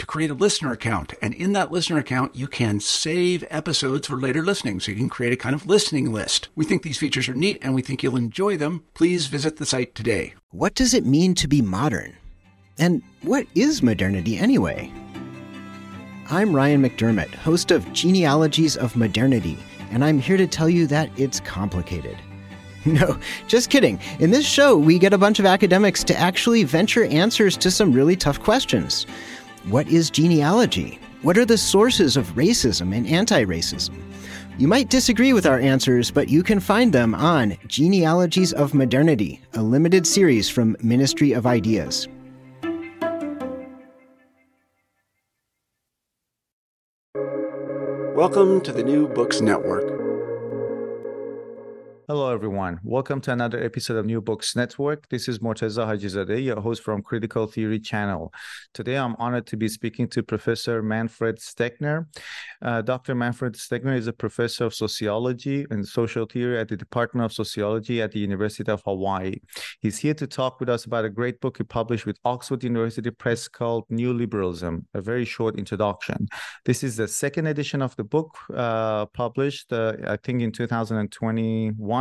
to create a listener account. And in that listener account, you can save episodes for later listening. So you can create a kind of listening list. We think these features are neat and we think you'll enjoy them. Please visit the site today. What does it mean to be modern? And what is modernity anyway? I'm Ryan McDermott, host of Genealogies of Modernity, and I'm here to tell you that it's complicated. No, just kidding. In this show, we get a bunch of academics to actually venture answers to some really tough questions. What is genealogy? What are the sources of racism and anti racism? You might disagree with our answers, but you can find them on Genealogies of Modernity, a limited series from Ministry of Ideas. Welcome to the New Books Network. Hello, everyone. Welcome to another episode of New Books Network. This is Morteza Hajizadeh, your host from Critical Theory Channel. Today, I'm honored to be speaking to Professor Manfred Steger. Uh, Dr. Manfred Steger is a professor of sociology and social theory at the Department of Sociology at the University of Hawaii. He's here to talk with us about a great book he published with Oxford University Press called Neoliberalism, a very short introduction. This is the second edition of the book uh, published, uh, I think, in 2021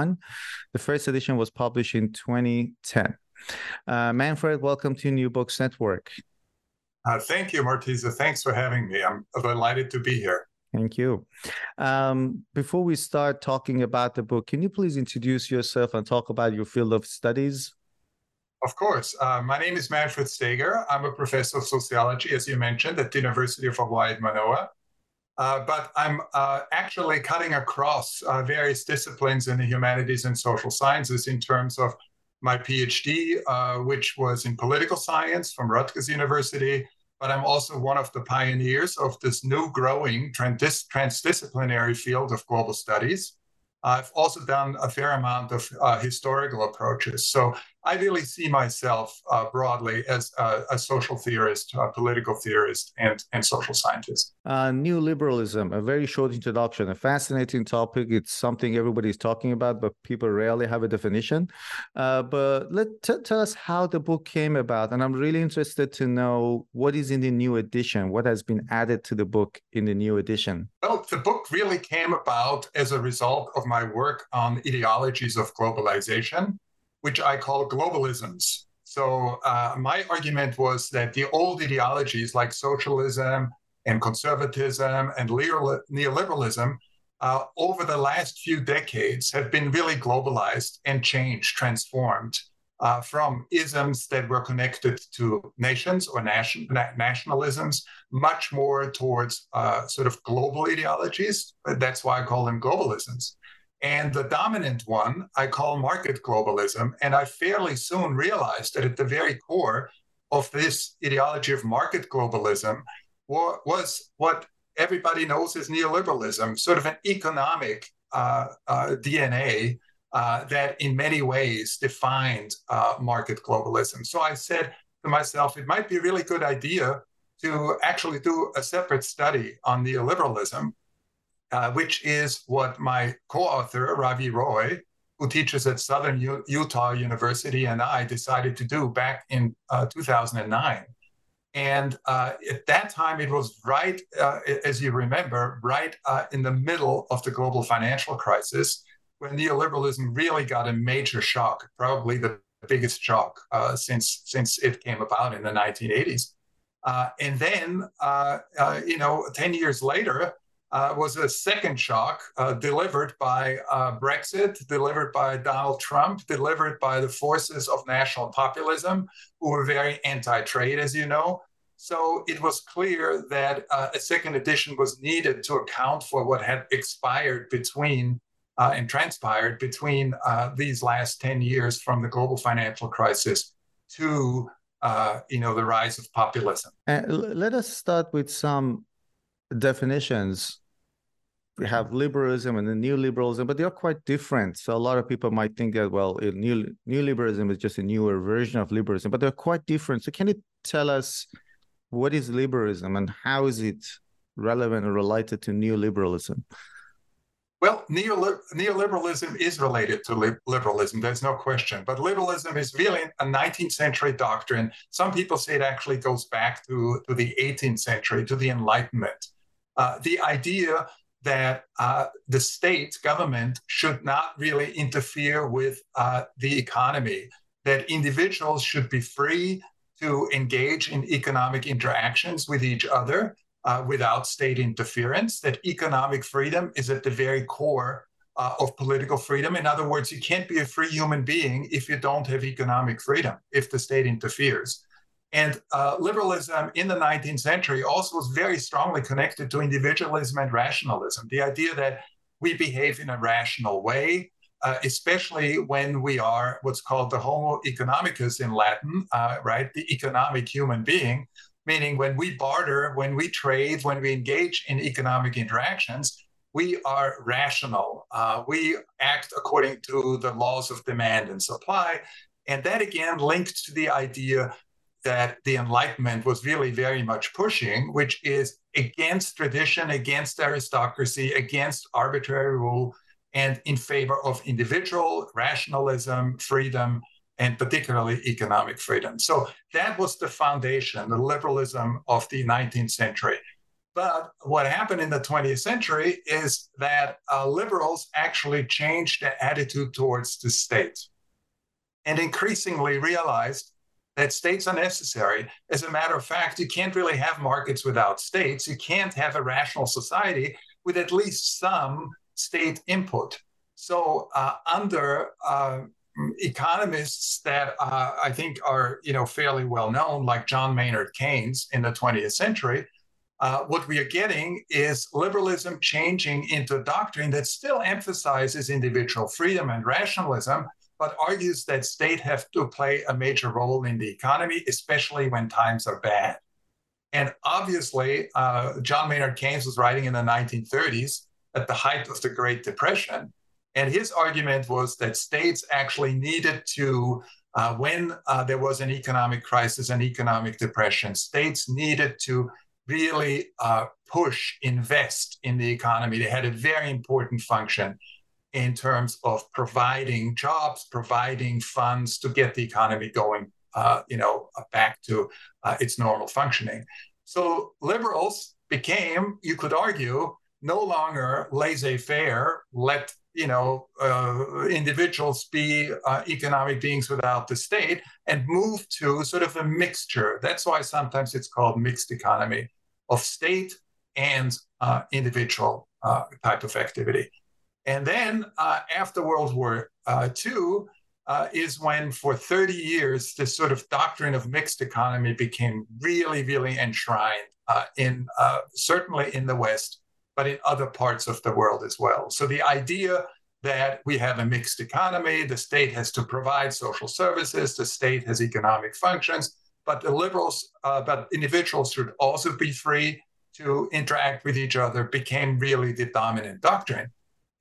the first edition was published in 2010. Uh, Manfred, welcome to New Books Network. Uh, thank you, Morteza. Thanks for having me. I'm delighted to be here. Thank you. Um, before we start talking about the book, can you please introduce yourself and talk about your field of studies? Of course. Uh, my name is Manfred Steger. I'm a professor of sociology, as you mentioned, at the University of Hawaii at Manoa. Uh, but I'm uh, actually cutting across uh, various disciplines in the humanities and social sciences in terms of my PhD, uh, which was in political science from Rutgers University. But I'm also one of the pioneers of this new growing trans- transdisciplinary field of global studies. I've also done a fair amount of uh, historical approaches. So I really see myself uh, broadly as a, a, social theorist, a political theorist, and, and social scientist. Uh, neoliberalism, a very short introduction, a fascinating topic. It's something everybody's talking about, but people rarely have a definition. Uh, but let t- tell us how the book came about. And I'm really interested to know what is in the new edition, what has been added to the book in the new edition. Well, the book really came about as a result of my work on ideologies of globalization which I call globalisms. So uh, my argument was that the old ideologies like socialism and conservatism and neoliberalism uh, over the last few decades have been really globalized and changed, transformed uh, from isms that were connected to nations or nation, na- nationalisms, much more towards uh, sort of global ideologies. That's why I call them globalisms. And the dominant one I call market globalism. And I fairly soon realized that at the very core of this ideology of market globalism was what everybody knows as neoliberalism, sort of an economic uh, uh, DNA uh, that in many ways defined uh, market globalism. So I said to myself, it might be a really good idea to actually do a separate study on neoliberalism uh, which is what my co-author Ravi Roy, who teaches at Southern U- Utah University, and I decided to do back in uh, 2009. And uh, at that time, it was right, uh, as you remember, right uh, in the middle of the global financial crisis, when neoliberalism really got a major shock, probably the biggest shock since since it came about in the 1980s. and then, you know, 10 years later, uh, was a second shock uh, delivered by uh, Brexit, delivered by Donald Trump, delivered by the forces of national populism, who were very anti trade, as you know. So it was clear that uh, a second edition was needed to account for what had expired between uh, and transpired between uh, these last 10 years from the global financial crisis to you know the rise of populism. let us start with some definitions we have liberalism and then neoliberalism, but they're quite different. So a lot of people might think that well, new neoliberalism is just a newer version of liberalism, but they're quite different. So can you tell us what is liberalism and how is it relevant or related to neoliberalism? Well, neoliberalism is related to liberalism. There's no question. But liberalism is really a 19th century doctrine. Some people say it actually goes back to, to the 18th century, to the Enlightenment. Uh, the idea that uh, the state government should not really interfere with uh, the economy, that individuals should be free to engage in economic interactions with each other uh, without state interference, that economic freedom is at the very core uh, of political freedom. In other words, you can't be a free human being if you don't have economic freedom, if the state interferes. And uh, liberalism in the 19th century also was very strongly connected to individualism and rationalism. The idea that we behave in a rational way, uh, especially when we are what's called the Homo economicus in Latin, uh, right? The economic human being, meaning when we barter, when we trade, when we engage in economic interactions, we are rational. Uh, we act according to the laws of demand and supply. And that again linked to the idea that the Enlightenment was really very much pushing, which is against tradition, against aristocracy, against arbitrary rule, and in favor of individual rationalism, freedom, and particularly economic freedom. So that was the foundation, the liberalism of the 19th century. But what happened in the 20th century is that uh, liberals actually changed their attitude towards the state and increasingly realized that states are necessary. As a matter of fact, you can't really have markets without states. You can't have a rational society with at least some state input. So, uh, under uh, economists that uh, I think are you know fairly well known, like John Maynard Keynes in the 20th century, uh, what we are getting is liberalism changing into a doctrine that still emphasizes individual freedom and rationalism, but argues that state have to play a major role in the economy, especially when times are bad. And obviously, uh, John Maynard Keynes was writing in the 1930s at the height of the Great Depression. And his argument was that states actually needed to, uh, when uh, there was an economic crisis, an economic depression, states needed to really uh, push, invest in the economy. They had a very important function in terms of providing jobs, providing funds to get the economy going, uh, you know, back to uh, its normal functioning. So liberals became, you could argue, no longer laissez-faire, let you know uh, individuals be uh, economic beings without the state, and move to sort of a mixture. That's why sometimes it's called mixed economy of state and uh, individual uh, type of activity. And then uh, after World War II uh, is when, for 30 years, this sort of doctrine of mixed economy became really, really enshrined uh, in uh, certainly in the West, but in other parts of the world as well. So the idea that we have a mixed economy, the state has to provide social services, the state has economic functions, but the liberals, uh, but individuals should also be free to interact with each other became really the dominant doctrine.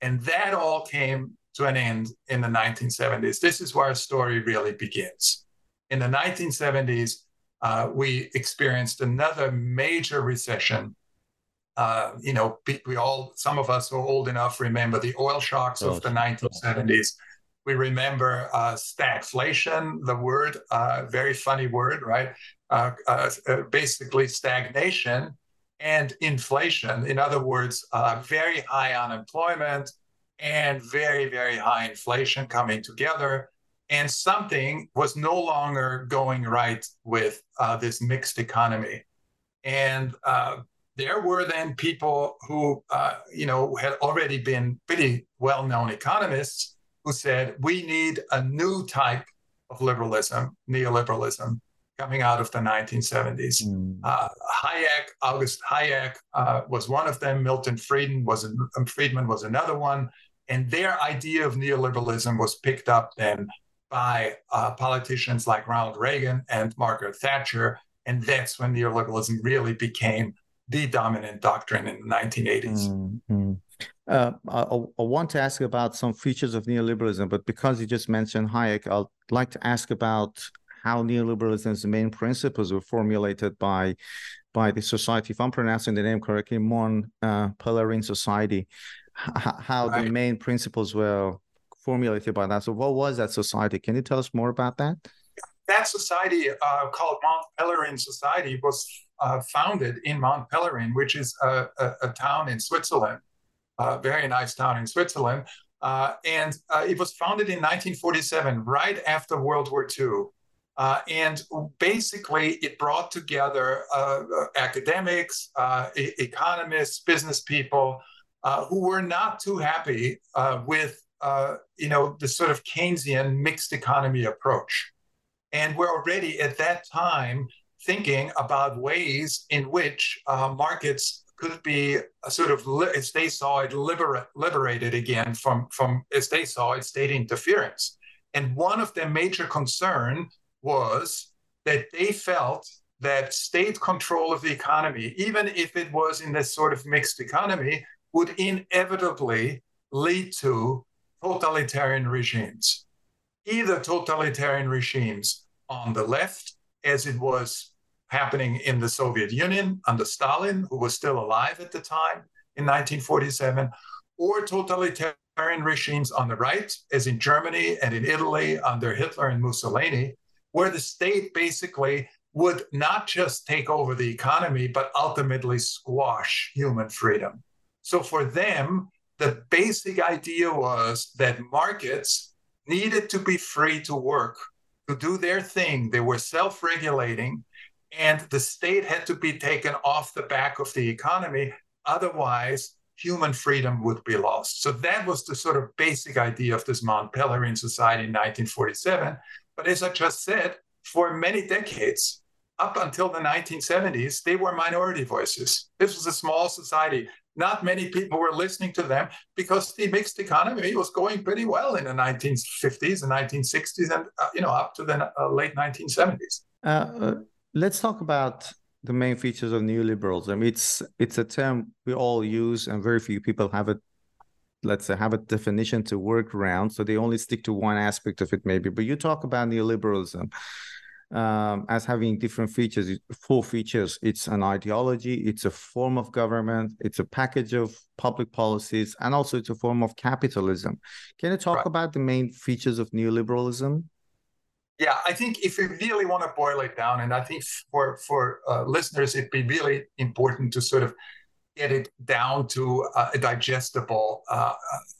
And that all came to an end in the 1970s. This is where our story really begins. In the 1970s, uh, we experienced another major recession. Uh, you know, we all, some of us who are old enough remember the oil shocks oh, of the 1970s. We remember uh, stagflation, the word, uh, very funny word, right? Uh, uh, uh, basically, stagnation and inflation. In other words, uh, very high unemployment and very, very high inflation coming together. And something was no longer going right with uh, this mixed economy. And uh, there were then people who, uh, you know, had already been pretty well-known economists who said we need a new type of liberalism, neoliberalism, coming out of the 1970s. Mm. Uh, Hayek, August Hayek uh, was one of them. Milton Friedman was um, Friedman was another one, and their idea of neoliberalism was picked up then by uh, politicians like Ronald Reagan and Margaret Thatcher, and that's when neoliberalism really became the dominant doctrine in the 1980s. Mm-hmm. Uh, I, I, want to ask about some features of neoliberalism, but because you just mentioned Hayek, I'd like to ask about how neoliberalism's main principles were formulated by by the society. If I'm pronouncing the name correctly, Mon uh, Pelerin Society, H- how right. the main principles were formulated by that. So, what was that society? Can you tell us more about that? That society, uh, called Mont Pelerin Society, was uh, founded in Mont Pelerin, which is a, a, a town in Switzerland, a very nice town in Switzerland. Uh, and uh, it was founded in 1947, right after World War II. Uh, and basically, it brought together uh, academics, uh, e- economists, business people uh, who were not too happy uh, with, uh, you know, the sort of Keynesian mixed economy approach. And we're already at that time thinking about ways in which markets could be sort of, as they saw it, libera- liberated again from, from, as they saw it, state interference. And one of their major concern was that they felt that state control of the economy, even if it was in this sort of mixed economy, would inevitably lead to totalitarian regimes. Either totalitarian regimes on the left, as it was happening in the Soviet Union under Stalin, who was still alive at the time in 1947, or totalitarian regimes on the right, as in Germany and in Italy under Hitler and Mussolini, where the state basically would not just take over the economy, but ultimately squash human freedom. So for them, the basic idea was that markets needed to be free to work, to do their thing. They were self regulating, and the state had to be taken off the back of the economy. Otherwise, human freedom would be lost. So that was the sort of basic idea of this Mont Pelerin Society in 1947. But as I just said, for many decades, up until the 1970s, they were minority voices. This was a small society. Not many people were listening to them because the mixed economy was going pretty well in the 1950s and 1960s and uh, you know up to the uh, late 1970s. Uh, uh, let's talk about the main features of neoliberalism. It's it's a term we all use, and very few people have it let's say have a definition to work around so they only stick to one aspect of it maybe. But you talk about neoliberalism um, as having different features. Four features. It's an ideology it's a form of government it's a package of public policies and also it's a form of capitalism. Can you talk right. about the main features of neoliberalism? Yeah i think if we really want to boil it down and i think for for uh, listeners it'd be really important to sort of get it down to a digestible uh,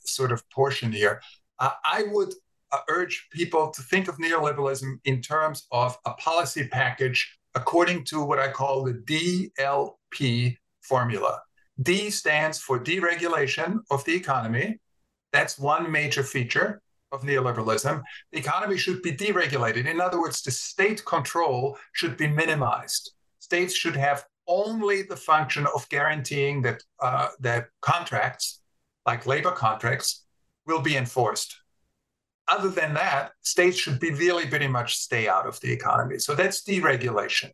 sort of portion here. Uh, I would uh, urge people to think of neoliberalism in terms of a policy package according to what I call the DLP formula. D stands for deregulation of the economy. That's one major feature of neoliberalism. The economy should be deregulated. In other words, the state control should be minimized. States should have only the function of guaranteeing that uh, that contracts, like labor contracts, will be enforced. Other than that, states should be really pretty much stay out of the economy. So that's deregulation.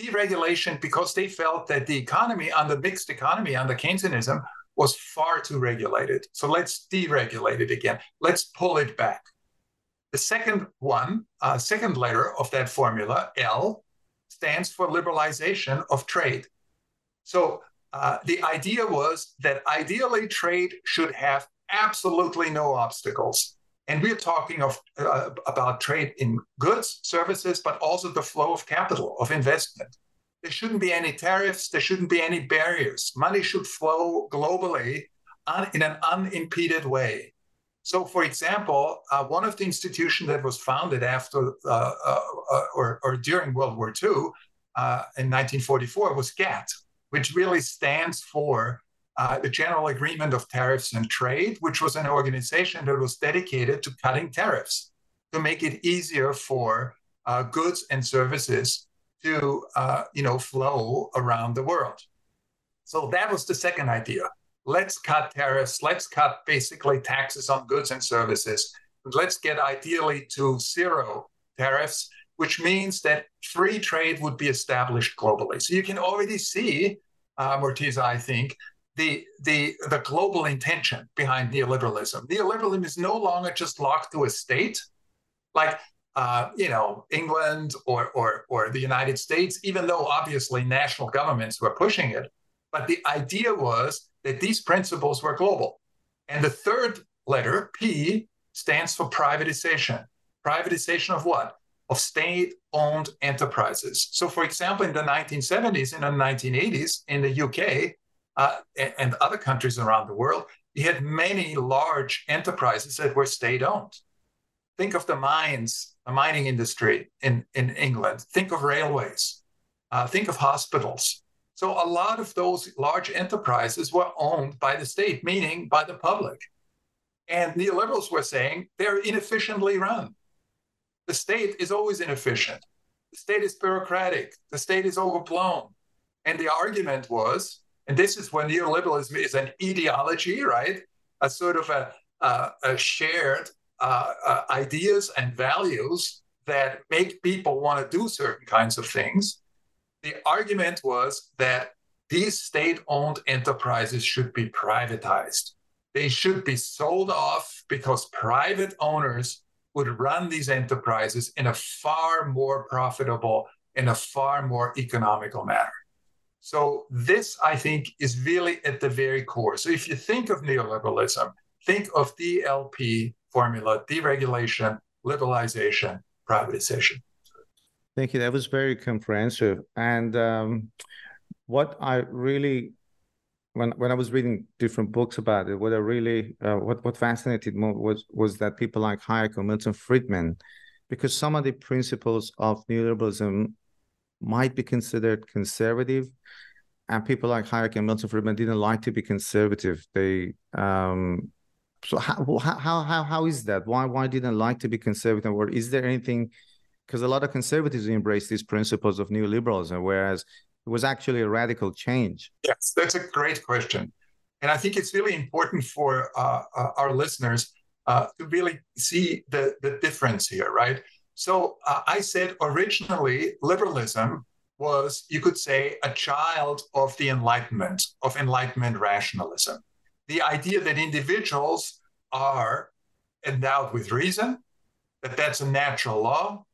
Deregulation because they felt that the economy, on the mixed economy, under Keynesianism, was far too regulated. So let's deregulate it again. Let's pull it back. The second one, uh, second letter of that formula, L, stands for liberalization of trade. So uh, the idea was that ideally trade should have absolutely no obstacles. And we're talking of uh, about trade in goods, services, but also the flow of capital, of investment. There shouldn't be any tariffs. There shouldn't be any barriers. Money should flow globally in an unimpeded way. So, for example, uh, one of the institutions that was founded after uh, uh, uh or, or, during World War II uh, in 1944 was GATT, which really stands for uh, the General Agreement of Tariffs and Trade, which was an organization that was dedicated to cutting tariffs to make it easier for goods and services to you know flow around the world. So that was the second idea. Let's cut tariffs. Let's cut basically taxes on goods and services. Let's get ideally to zero tariffs, which means that free trade would be established globally. So you can already see, uh, Morteza, I think, the, the, the global intention behind neoliberalism. Neoliberalism is no longer just locked to a state, like uh, you know, England or, or, or the United States, even though obviously national governments were pushing it. But the idea was that these principles were global. And the third letter, P, stands for privatization. Privatization of what? Of state owned enterprises. So, for example, in the 1970s and the 1980s in the UK uh, and other countries around the world, you had many large enterprises that were state owned. Think of the mines the mining industry in, in England. Think of railways. Uh, think of hospitals. So a lot of those large enterprises were owned by the state, meaning by the public. And neoliberals were saying they're inefficiently run. The state is always inefficient. The state is bureaucratic. The state is overblown. And the argument was, and this is when neoliberalism is an ideology, right? A sort of a, a, a shared uh, uh, ideas and values that make people want to do certain kinds of things. The argument was that these state owned enterprises should be privatized. They should be sold off because private owners would run these enterprises in a far more profitable, in a far more economical manner. So, this, I think, is really at the very core. So, if you think of neoliberalism, think of DLP formula deregulation, liberalization, privatization. Thank you. That was very comprehensive. And um, what I really, when when I was reading different books about it, what I really, uh, what what fascinated me was was that people like Hayek or Milton Friedman, because some of the principles of neoliberalism might be considered conservative, and people like Hayek and Milton Friedman didn't like to be conservative. They um, so how how how how is that? Why why didn't like to be conservative? Or is there anything? Because a lot of conservatives embrace these principles of neoliberalism, whereas it was actually a radical change. Yes, that's a great question, and I think it's really important for uh, uh, our listeners uh, to really see the the difference here, right? So uh, I said originally liberalism was, you could say, a child of the Enlightenment, of Enlightenment rationalism the idea that individuals are endowed with reason, that that's a natural law,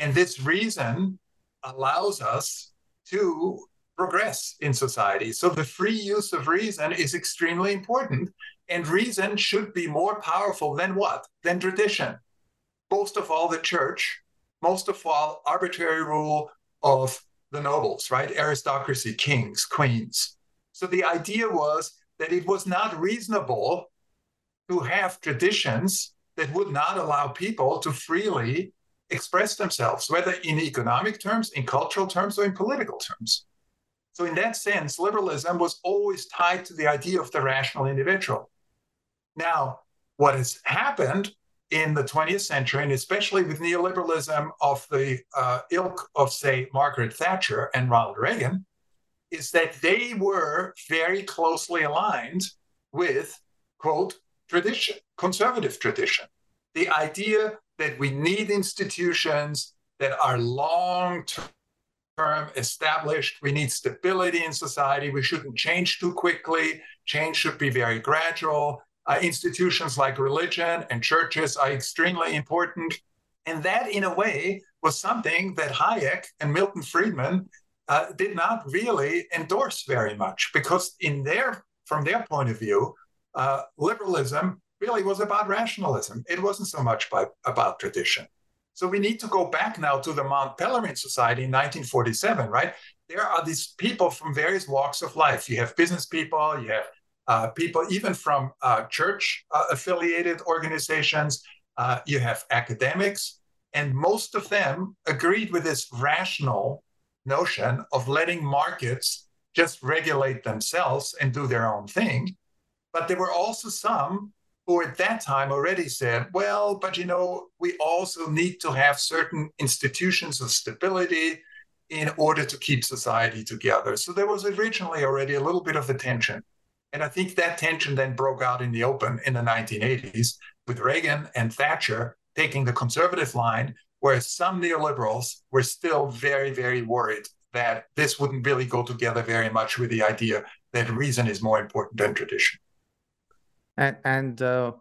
and this reason allows us to progress in society. So the free use of reason is extremely important, and reason should be more powerful than what? Than tradition. Most of all, the church, most of all, arbitrary rule of the nobles, right? Aristocracy, kings, queens. So the idea was that it was not reasonable to have traditions that would not allow people to freely express themselves, whether in economic terms, in cultural terms, or in political terms. So, in that sense, liberalism was always tied to the idea of the rational individual. Now, what has happened in the 20th century, and especially with neoliberalism of the uh, ilk of, say, Margaret Thatcher and Ronald Reagan, is that they were very closely aligned with, quote, tradition, conservative tradition. The idea that we need institutions that are long term established, we need stability in society, we shouldn't change too quickly, change should be very gradual. Uh, institutions like religion and churches are extremely important. And that, in a way, was something that Hayek and Milton Friedman uh, did not really endorse very much because in their from their point of view uh, liberalism really was about rationalism. It wasn't so much by, about tradition. So we need to go back now to the Mont Pelerin Society in 1947 right? There are these people from various walks of life. You have business people you have uh, people even from uh, church uh, affiliated organizations uh, you have academics and most of them agreed with this rational notion of letting markets just regulate themselves and do their own thing. But there were also some who at that time already said, well, but you know, we also need to have certain institutions of stability in order to keep society together. So there was originally already a little bit of a tension. And I think that tension then broke out in the open in the 1980s with Reagan and Thatcher taking the conservative line, whereas some neoliberals were still very, very worried that this wouldn't really go together very much with the idea that reason is more important than tradition. And, and uh,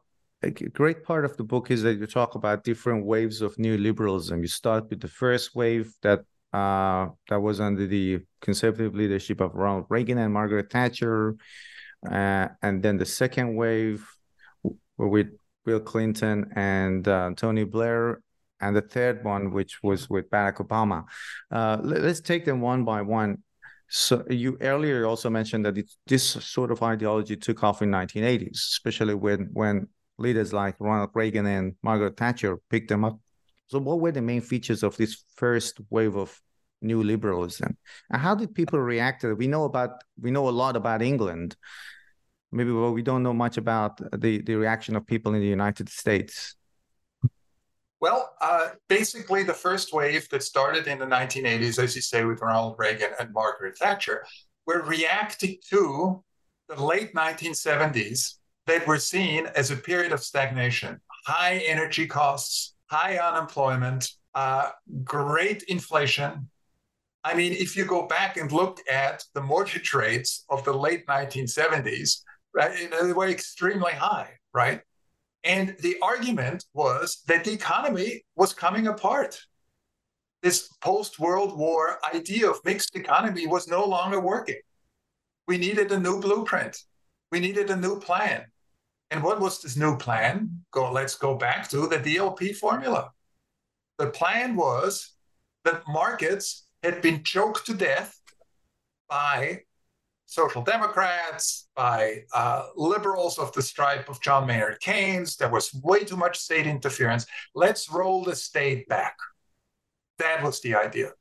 a great part of the book is that you talk about different waves of neoliberalism. You start with the first wave that uh, that was under the conservative leadership of Ronald Reagan and Margaret Thatcher, uh, and then the second wave with Bill Clinton and uh, Tony Blair, and the third one, which was with Barack Obama. Uh, let, us take them one by one. So you earlier also mentioned that it, this sort of ideology took off in 1980s, especially when when leaders like Ronald Reagan and Margaret Thatcher picked them up. So what were the main features of this first wave of neoliberalism? And how did people react to it? We know about we know a lot about England. Maybe well, we don't know much about the, the reaction of people in the United States. Well, uh, basically, the first wave that started in the 1980s, as you say, with Ronald Reagan and Margaret Thatcher, were reacting to the late 1970s that were seen as a period of stagnation, high energy costs, high unemployment, uh, great inflation. I mean, if you go back and look at the mortgage rates of the late 1970s, right, they were extremely high, right? And the argument was that the economy was coming apart. This post World War idea of mixed economy was no longer working. We needed a new blueprint. We needed a new plan. And what was this new plan? Go, let's go back to the DLP formula. The plan was that markets had been choked to death by social democrats, by uh, liberals of the stripe of John Maynard Keynes. There was way too much state interference. Let's roll the state back. That was the idea.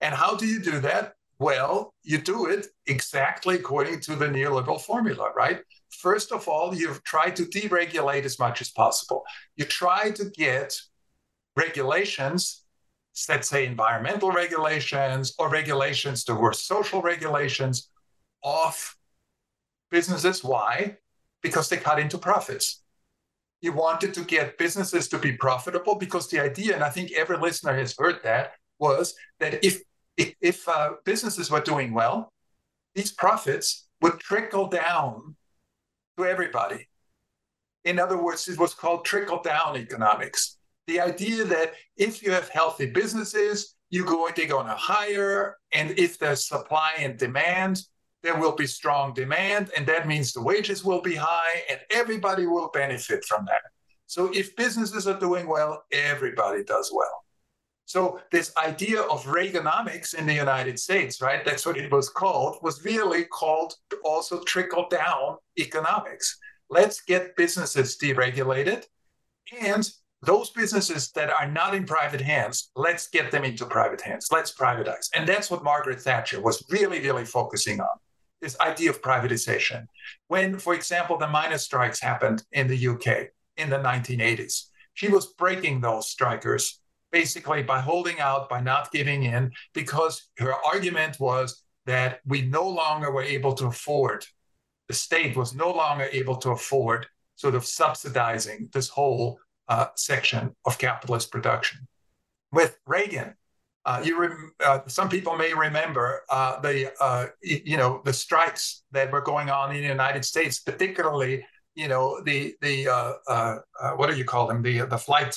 And how do you do that? Well, you do it exactly according to the neoliberal formula, right? First of all, you try to deregulate as much as possible. You try to get regulations let's say environmental regulations or regulations that were social regulations off businesses. Why? Because they cut into profits. You wanted to get businesses to be profitable because the idea, and I think every listener has heard that, was that if if, if uh, businesses were doing well, these profits would trickle down to everybody. In other words, it was called trickle down economics. The idea that if you have healthy businesses, you're going to higher, and if there's supply and demand, there will be strong demand, and that means the wages will be high, and everybody will benefit from that. So if businesses are doing well, everybody does well. So this idea of Reaganomics in the United States, right? That's what it was called, was really called also trickle down economics. Let's get businesses deregulated and those businesses that are not in private hands, let's get them into private hands. Let's privatize. And that's what Margaret Thatcher was really, really focusing on this idea of privatization. When, for example, the miners' strikes happened in the UK in the 1980s, she was breaking those strikers basically by holding out, by not giving in, because her argument was that we no longer were able to afford, the state was no longer able to afford sort of subsidizing this whole uh, section of capitalist production. With Reagan, uh, you uh, some people may remember uh, the uh, you know the strikes that were going on in the United States, particularly you know the the uh, what do you call them the the flight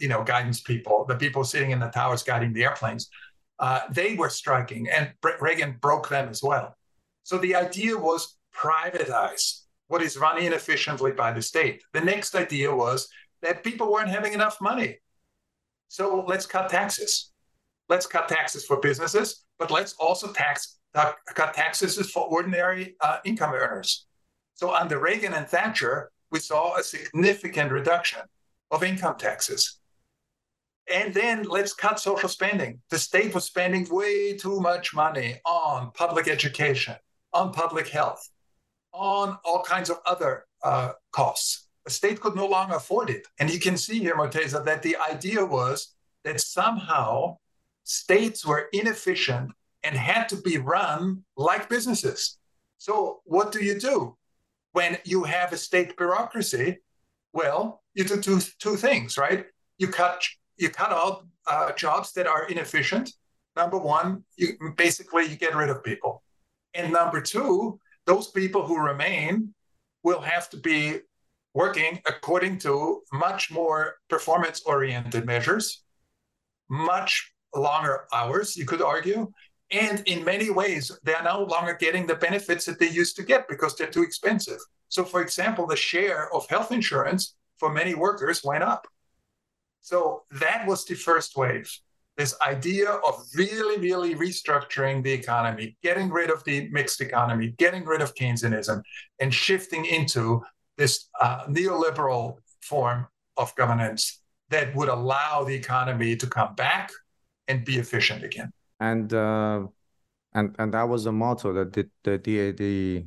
you know guidance people, the people sitting in the towers guiding the airplanes. they were striking, and Reagan broke them as well. So the idea was privatize what is run inefficiently by the state. The next idea was that people weren't having enough money so let's cut taxes. Let's cut taxes for businesses, but let's also tax uh, cut taxes for ordinary uh, income earners. So under Reagan and Thatcher, we saw a significant reduction of income taxes. and then let's cut social spending. The state was spending way too much money on public education, on public health, on all kinds of other uh, costs. The state could no longer afford it. And you can see here, Morteza, that the idea was that somehow states were inefficient and had to be run like businesses. So, what do you do when you have a state bureaucracy? Well, you do two, two things, right? You cut you cut out uh, jobs that are inefficient. Number one, you basically you get rid of people, and number two, those people who remain will have to be working according to much more performance oriented measures, much longer hours, you could argue. And in many ways, they're no longer getting the benefits that they used to get because they're too expensive. So, for example, the share of health insurance for many workers went up. So, that was the first wave. This idea of really, really restructuring the economy, getting rid of the mixed economy, getting rid of Keynesianism, and shifting into this uh, neoliberal form of governance that would allow the economy to come back and be efficient again. And uh, and and that was the motto that the the the the,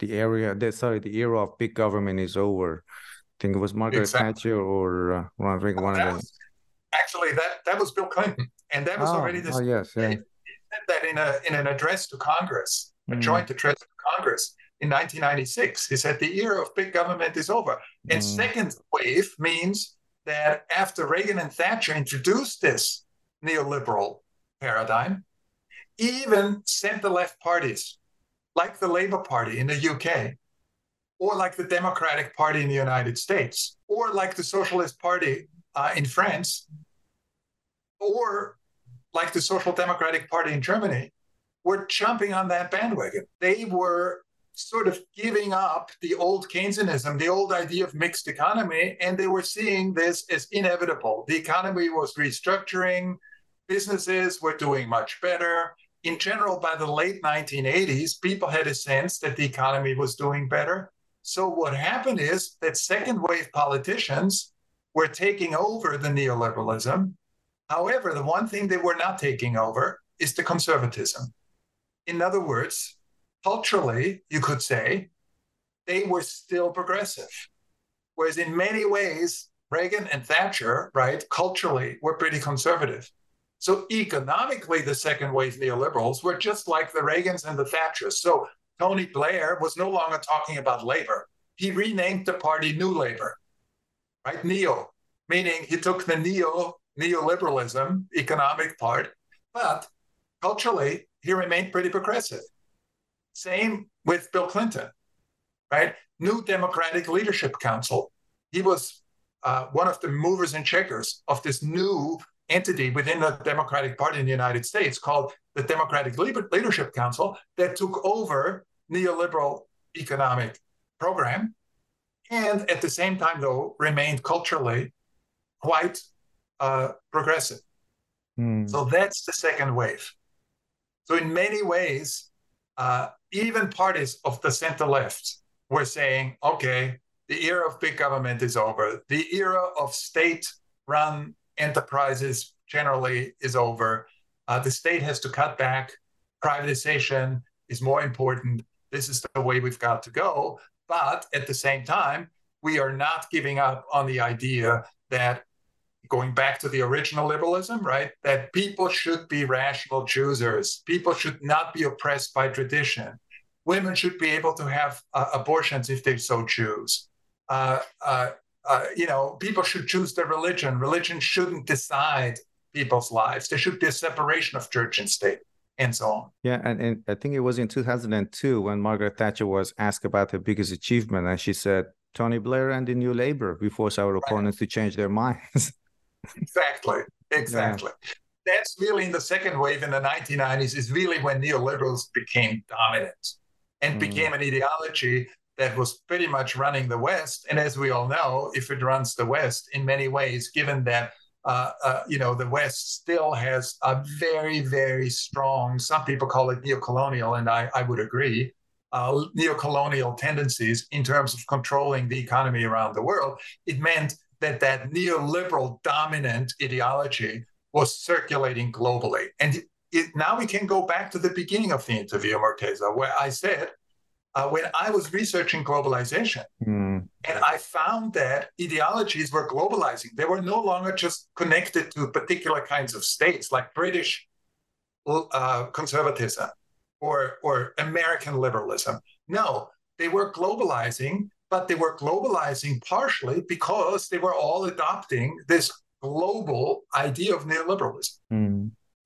the area the sorry the era of big government is over. I think it was Margaret exactly. Thatcher or uh, one, I think one of them. Actually, that that was Bill Clinton, and that was oh, already this. Oh yes, yeah. He said that in a in an address to Congress, a mm. joint address to Congress in 1996. He said the era of big government is over. And mm. second wave means that after Reagan and Thatcher introduced this neoliberal paradigm, even center left parties like the Labour Party in the UK, or like the Democratic Party in the United States, or like the Socialist Party uh, in France, or like the Social Democratic Party in Germany, were jumping on that bandwagon. They were sort of giving up the old Keynesianism, the old idea of mixed economy, and they were seeing this as inevitable. The economy was restructuring, businesses were doing much better. In general, by the late 1980s, people had a sense that the economy was doing better. So, what happened is that second wave politicians were taking over the neoliberalism. However, the one thing they were not taking over is the conservatism. In other words, culturally, you could say, they were still progressive. Whereas in many ways, Reagan and Thatcher, right, culturally, were pretty conservative. So economically, the second wave neoliberals were just like the Reagans and the Thatchers. So Tony Blair was no longer talking about labor. He renamed the party New Labor, right? Neo, meaning he took the neo neoliberalism economic part, but culturally, he remained pretty progressive. Same with Bill Clinton, right? New Democratic Leadership Council. He was uh, one of the movers and shakers of this new entity within the Democratic Party in the United States called the Democratic Leadership Council that took over neoliberal economic program and at the same time though remained culturally quite uh, progressive mm. so that's the second wave so in many ways uh, even parties of the center left were saying, okay, the era of big government is over. The era of state run enterprises generally is over. Uh, the state has to cut back. Privatization is more important. This is the way we've got to go. But at the same time, we are not giving up on the idea that going back to the original liberalism, right? That people should be rational choosers. People should not be oppressed by tradition. Women should be able to have uh, abortions if they so choose. Uh, uh, uh, you know, people should choose their religion. Religion shouldn't decide people's lives. There should be a separation of church and state and so on. Yeah, and, and I think it was in 2002 when Margaret Thatcher was asked about her biggest achievement, and she said, Tony Blair and the New Labour. We force our right. opponents to change their minds. exactly, exactly. Yeah. That's really in the second wave in the 1990s is really when neoliberals became dominant and mm. became an ideology that was pretty much running the West. And as we all know, if it runs the West in many ways, given that uh, uh, you know the West still has a very, very strong. Some people call it neo-colonial, and I, I would agree. Uh, neo-colonial tendencies in terms of controlling the economy around the world. It meant that that neoliberal dominant ideology was circulating globally. And it, now we can go back to the beginning of the interview, Morteza, where I said, uh, when I was researching globalization, mm. and I found that ideologies were globalizing. They were no longer just connected to particular kinds of states, like British uh, conservatism or, or American liberalism. No, they were globalizing, but they were globalizing partially because they were all adopting this global idea of neoliberalism. Mm.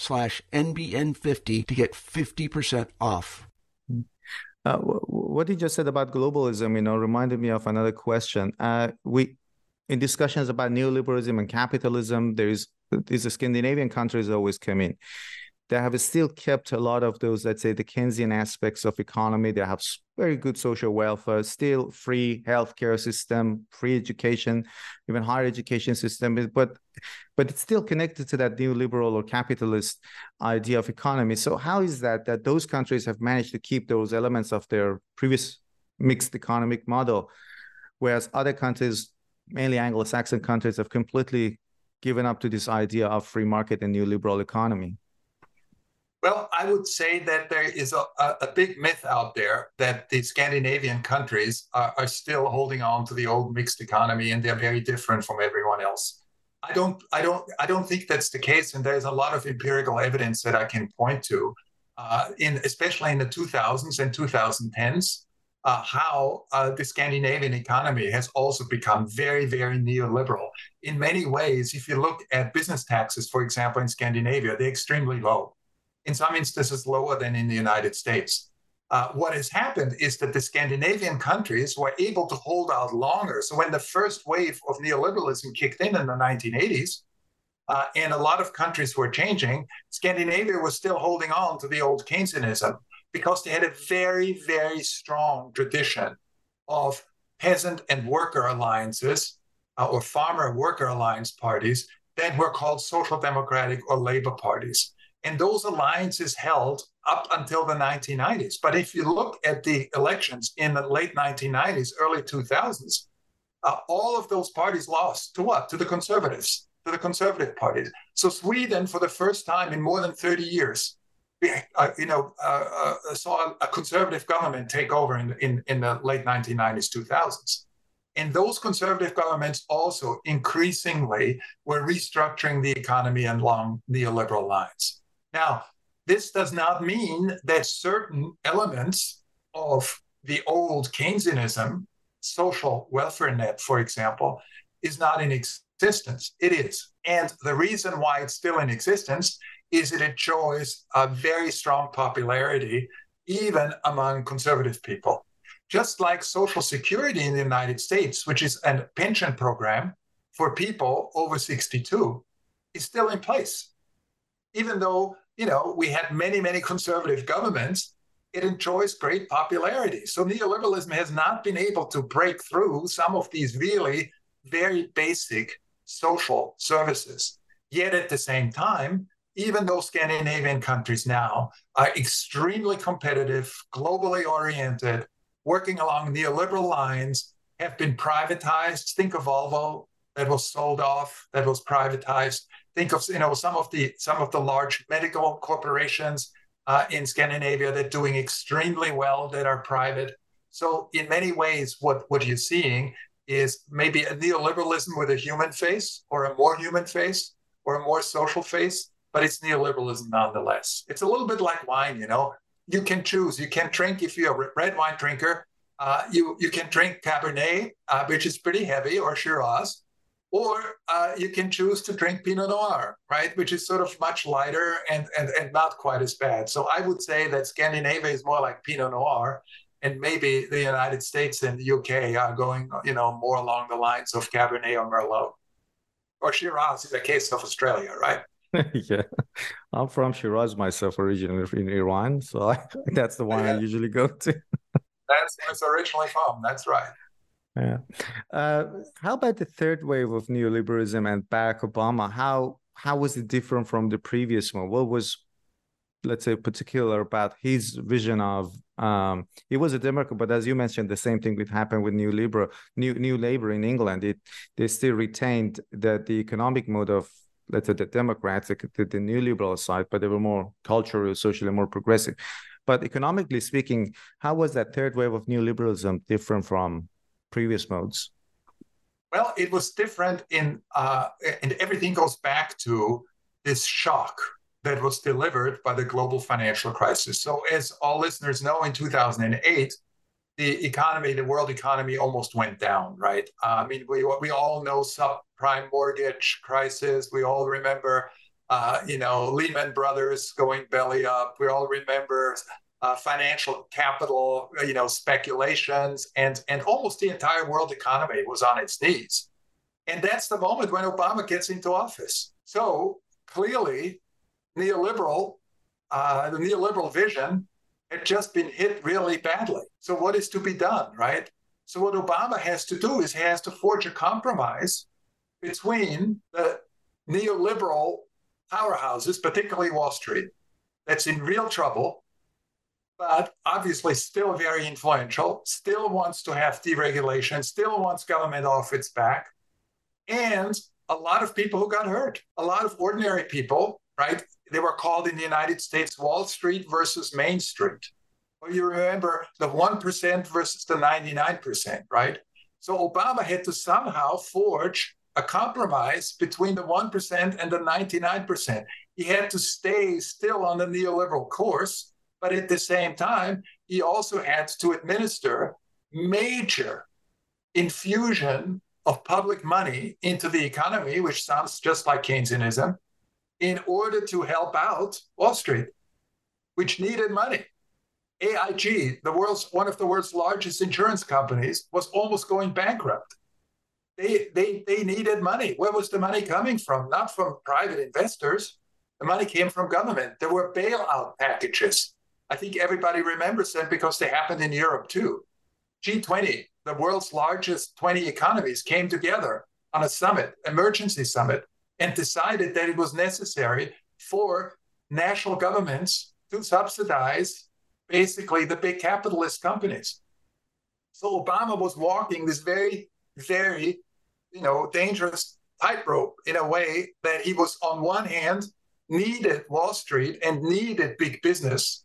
slash NBN50 to get 50% off. Uh, what you just said about globalism, you know, reminded me of another question. Uh, we, in discussions about neoliberalism and capitalism, there is these Scandinavian countries always come in they have still kept a lot of those, let's say, the Keynesian aspects of economy. They have very good social welfare, still free healthcare system, free education, even higher education system. But but it's still connected to that neoliberal or capitalist idea of economy. So how is that that those countries have managed to keep those elements of their previous mixed economic model, whereas other countries, mainly Anglo-Saxon countries, have completely given up to this idea of free market and neoliberal economy? Well, I would say that there is a, a, big myth out there that the Scandinavian countries are, are, still holding on to the old mixed economy and they're very different from everyone else. I don't, I don't, I don't think that's the case, and there's a lot of empirical evidence that I can point to, uh, in especially in the 2000s and 2010s, uh, how uh, the Scandinavian economy has also become very, very neoliberal. In many ways, if you look at business taxes, for example, in Scandinavia, they're extremely low in some instances lower than in the United States. Uh, what has happened is that the Scandinavian countries were able to hold out longer. So when the first wave of neoliberalism kicked in in the 1980s, uh, and a lot of countries were changing, Scandinavia was still holding on to the old Keynesianism because they had a very, very strong tradition of peasant and worker alliances uh, or farmer worker alliance parties that were called social democratic or labor parties. And those alliances held up until the 1990s. But if you look at the elections in the late 1990s, early 2000s, uh, all of those parties lost to what? To the conservatives, to the conservative parties. So Sweden, for the first time in more than 30 years, uh, you know, uh, uh, saw a conservative government take over in, in, in the late 1990s, 2000s. And those conservative governments also increasingly were restructuring the economy along neoliberal lines. Now, this does not mean that certain elements of the old Keynesianism, social welfare net, for example, is not in existence. It is. And the reason why it's still in existence is that it enjoys a very strong popularity, even among conservative people. Just like Social Security in the United States, which is a pension program for people over 62, is still in place even though you know we had many many conservative governments it enjoys great popularity so neoliberalism has not been able to break through some of these really very basic social services yet at the same time even though Scandinavian countries now are extremely competitive, globally oriented, working along neoliberal lines, have been privatized. Think of Volvo that was sold off, that was privatized think of you know some of the some of the large medical corporations uh, in Scandinavia that are doing extremely well that are private. So in many ways, what what you're seeing is maybe a neoliberalism with a human face or a more human face, or a more social face, but it's neoliberalism nonetheless. It's a little bit like wine, you know. You can choose. You can drink if you're a red wine drinker. Uh, you you can drink Cabernet, uh, which is pretty heavy, or Shiraz, or uh, you can choose to drink Pinot Noir, right, which is sort of much lighter and, and and not quite as bad. So I would say that Scandinavia is more like Pinot Noir, and maybe the United States and the UK are going, you know, more along the lines of Cabernet or Merlot, or Shiraz in the case of Australia, right? yeah, I'm from Shiraz myself, originally in Iran, so I, that's the one yeah. I usually go to. that's where it's originally from. That's right. Yeah. Uh, how about the third wave of neoliberalism and Barack Obama? How how was it different from the previous one? What was, let's say, particular about his vision of? Um, he was a Democrat, but as you mentioned, the same thing would happen with New liberal, New New Labour in England. It they still retained that the economic mode of let's say the Democrats, the, the neoliberal side, but they were more culturally, socially more progressive. But economically speaking, how was that third wave of neoliberalism different from previous modes? Well, it was different in, uh, and everything goes back to this shock that was delivered by the global financial crisis. So, as all listeners know, in 2008, the economy, the world economy almost went down, right? Uh, I mean, we, we all know subprime mortgage crisis. We all remember, uh, you know, Lehman Brothers going belly up. We all remember uh, financial capital, you know, speculations, and, and almost the entire world economy was on its knees. And that's the moment when Obama gets into office. So clearly, neoliberal, uh, the neoliberal vision had just been hit really badly. So what is to be done, right? So what Obama has to do is he has to forge a compromise between the neoliberal powerhouses, particularly Wall Street, that's in real trouble, but obviously still very influential, still wants to have deregulation, still wants government off its back, and a lot of people who got hurt, a lot of ordinary people, right? they were called in the United States Wall Street versus Main Street. Well, you remember the 1% versus the 99%, right? So Obama had to somehow forge a compromise between the 1% and the 99%. He had to stay still on the neoliberal course, but at the same time, he also had to administer major infusion of public money into the economy, which sounds just like Keynesianism, in order to help out Wall Street, which needed money. AIG, the world's one of the world's largest insurance companies, was almost going bankrupt. They, they, they needed money. Where was the money coming from? Not from private investors. The money came from government. There were bailout packages. I think everybody remembers them because they happened in Europe too. G20, the world's largest 20 economies, came together on a summit, emergency summit, and decided that it was necessary for national governments to subsidize basically the big capitalist companies. So Obama was walking this very, very, you know, dangerous tightrope in a way that he was on one hand needed Wall Street and needed big business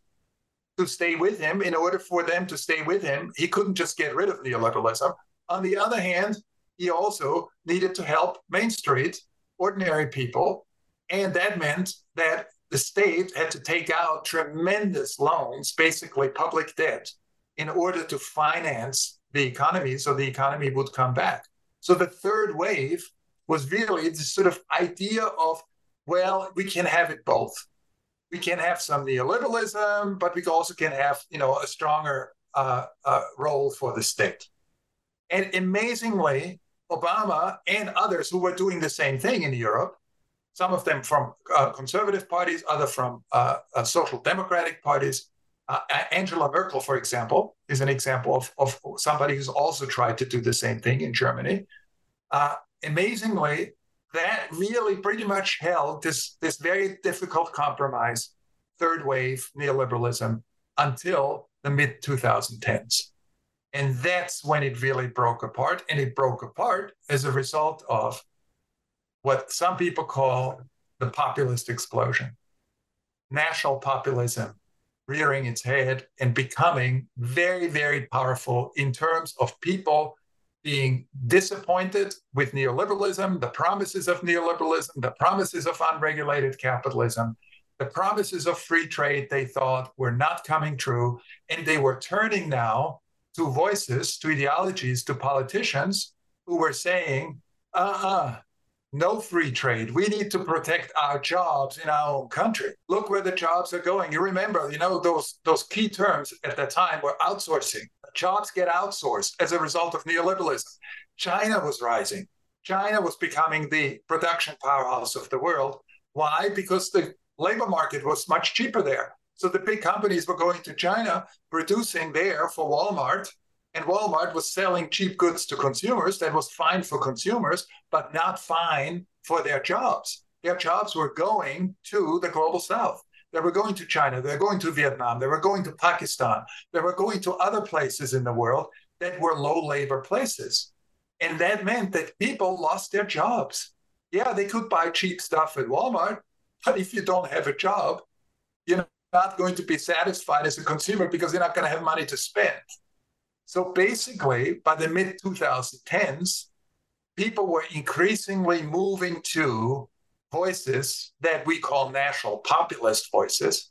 to stay with him. In order for them to stay with him, he couldn't just get rid of neoliberalism. On the other hand, he also needed to help Main Street ordinary people. And that meant that the state had to take out tremendous loans, basically public debt, in order to finance the economy so the economy would come back. So the third wave was really this sort of idea of, well, we can have it both. We can have some neoliberalism, but we also can have, you know, a stronger uh, uh, role for the state. And amazingly, Obama and others who were doing the same thing in Europe, some of them from uh, conservative parties, other from uh, uh, social democratic parties. Uh, Angela Merkel, for example, is an example of, of somebody who's also tried to do the same thing in Germany. Amazingly, that really pretty much held this, this very difficult compromise, third wave neoliberalism, until the mid 2010s. And that's when it really broke apart. And it broke apart as a result of what some people call the populist explosion national populism rearing its head and becoming very, very powerful in terms of people being disappointed with neoliberalism, the promises of neoliberalism, the promises of unregulated capitalism, the promises of free trade they thought were not coming true. And they were turning now to voices, to ideologies, to politicians who were saying, uh uh-uh, uh no free trade. We need to protect our jobs in our own country. Look where the jobs are going. You remember, you know, those those key terms at the time were outsourcing. Jobs get outsourced as a result of neoliberalism. China was rising. China was becoming the production powerhouse of the world. Why? Because the labor market was much cheaper there. So the big companies were going to China, producing there for Walmart, and Walmart was selling cheap goods to consumers. That was fine for consumers, but not fine for their jobs. Their jobs were going to the global south. They were going to China. They were going to Vietnam. They were going to Pakistan. They were going to other places in the world that were low labor places. And that meant that people lost their jobs. Yeah, they could buy cheap stuff at Walmart, but if you don't have a job, you're not going to be satisfied as a consumer because you're not going to have money to spend. So basically, by the mid 2010s, people were increasingly moving to voices that we call national populist voices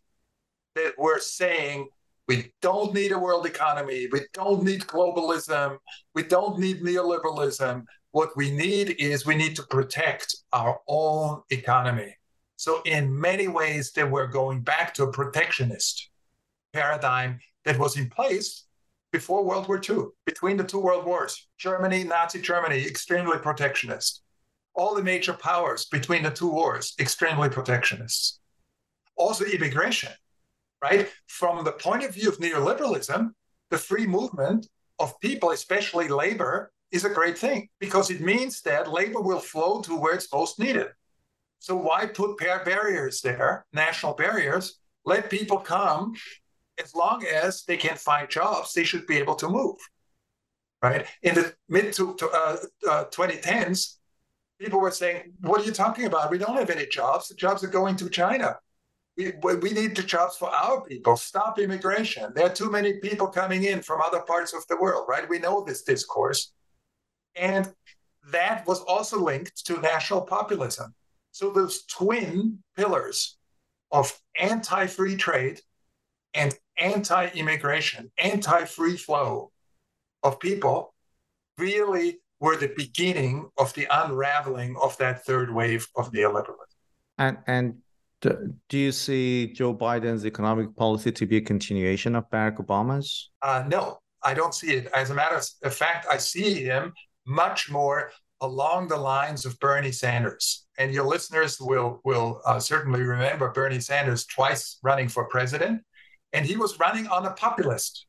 that were saying, we don't need a world economy. We don't need globalism. We don't need neoliberalism. What we need is we need to protect our own economy. So, in many ways, they were going back to a protectionist paradigm that was in place before World War II, between the two world wars. Germany, Nazi Germany, extremely protectionist. All the major powers between the two wars, extremely protectionists. Also, immigration, right? From the point of view of neoliberalism, the free movement of people, especially labor, is a great thing because it means that labor will flow to where it's most needed. So why put barriers there, national barriers? Let people come. As long as they can find jobs, they should be able to move. Right? In the mid to, to uh, uh, 2010s, people were saying, "What are you talking about? We don't have any jobs. The jobs are going to China. We, we need the jobs for our people. Stop immigration. There are too many people coming in from other parts of the world. Right? We know this discourse, and that was also linked to national populism so those twin pillars of anti-free trade and anti-immigration, anti-free flow of people really were the beginning of the unraveling of that third wave of neoliberalism. And and do you see Joe Biden's economic policy to be a continuation of Barack Obama's? Uh, no, I don't see it. As a matter of fact, I see him much more along the lines of Bernie Sanders. And your listeners will, will uh, certainly remember Bernie Sanders twice running for president. And he was running on a populist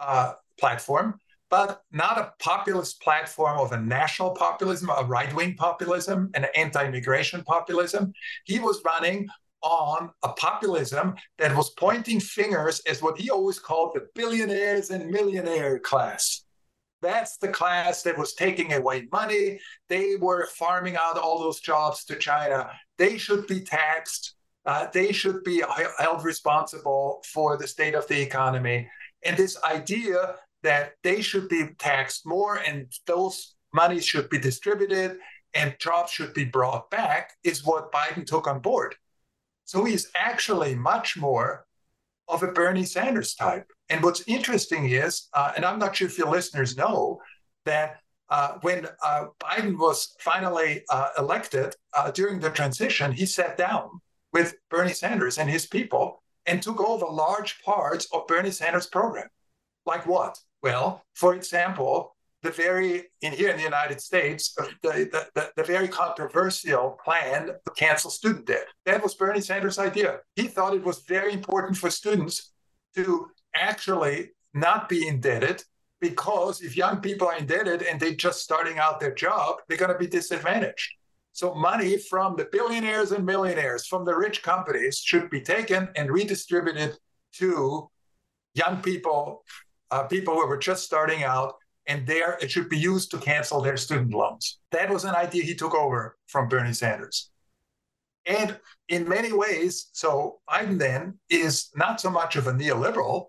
uh, platform, but not a populist platform of a national populism, a right wing populism, an anti immigration populism. He was running on a populism that was pointing fingers as what he always called the billionaires and millionaire class. That's the class that was taking away money. They were farming out all those jobs to China. They should be taxed. Uh, they should be held responsible for the state of the economy. And this idea that they should be taxed more and those monies should be distributed and jobs should be brought back is what Biden took on board. So he's actually much more of a Bernie Sanders type. And what's interesting is, uh, and I'm not sure if your listeners know, that uh, when uh, Biden was finally uh, elected uh, during the transition, he sat down with Bernie Sanders and his people and took over large parts of Bernie Sanders' program. Like what? Well, for example, the very in here in the United States, uh, the, the, the, very controversial plan to cancel student debt. That was Bernie Sanders' idea. He thought it was very important for students to actually not be indebted because if young people are indebted and they're just starting out their job, they're going to be disadvantaged. So money from the billionaires and millionaires, from the rich companies, should be taken and redistributed to young people, uh, people who were just starting out, and there it should be used to cancel their student loans. That was an idea he took over from Bernie Sanders. And in many ways, so Biden then is not so much of a neoliberal,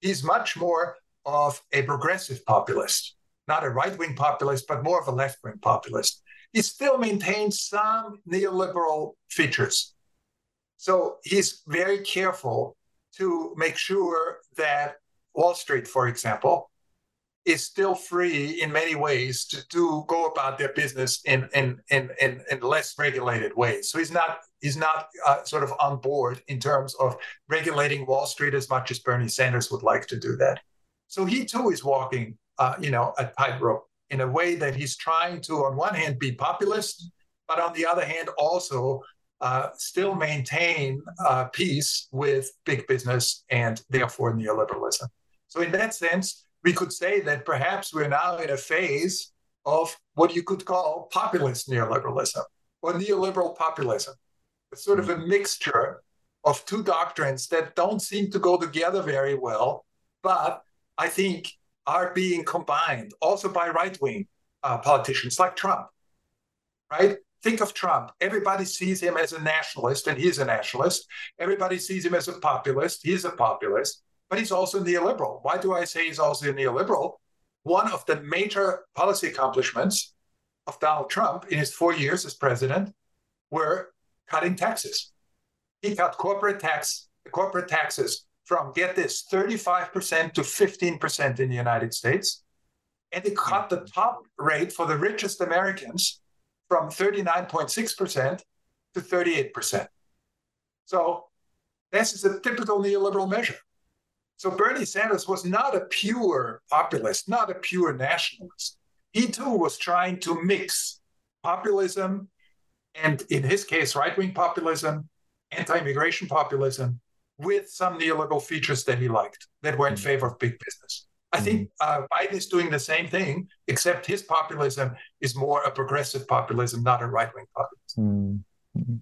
he's much more of a progressive populist. not a right wing populist, but more of a left wing populist. He still maintains some neoliberal features. So he's very careful to make sure that Wall Street, for example, is still free in many ways to, to go about their business in, in, in, in, in less regulated ways. So he's not he's not uh, sort of on board in terms of regulating Wall Street as much as Bernie Sanders would like to do that. So he too is walking, uh, you know, a tightrope in a way that he's trying to, on one hand, be populist, but on the other hand, also uh, still maintain uh, peace with big business and therefore neoliberalism. So in that sense, we could say that perhaps we're now in a phase of what you could call populist neoliberalism or neoliberal populism. It's sort of a mixture of two doctrines that don't seem to go together very well, but I think are being combined also by right wing uh, politicians like Trump, right? Think of Trump. Everybody sees him as a nationalist, and he's a nationalist. Everybody sees him as a populist. He's a populist but he's also neoliberal. Why do I say he's also neoliberal? One of the major policy accomplishments of Donald Trump in his four years as president were cutting taxes. He cut corporate tax, corporate taxes from get this 35% to 15% in the United States. And he cut the top rate for the richest Americans from 39.6% to 38%. So this is a typical neoliberal measure. So Bernie Sanders was not a pure populist, not a pure nationalist. He too was trying to mix populism and, in his case, right wing populism, anti immigration populism, with some neoliberal features that he liked that were in mm-hmm. favor of big business. I mm-hmm. think uh, Biden is doing the same thing, except his populism is more a progressive populism, not a right wing populism. Mm-hmm.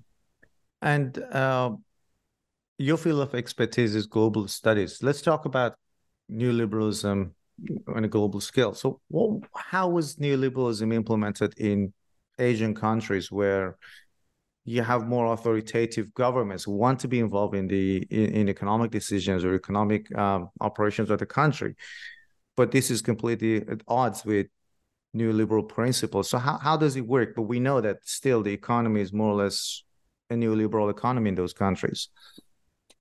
And uh, your field of expertise is global studies. Let's talk about neoliberalism on a global scale. So, what, how was neoliberalism implemented in Asian countries where you have more authoritative governments who want to be involved in the in, in economic decisions or economic um, operations of the country, but this is completely at odds with neoliberal principles. So, how, how does it work? But we know that still the economy is more or less a neoliberal economy in those countries.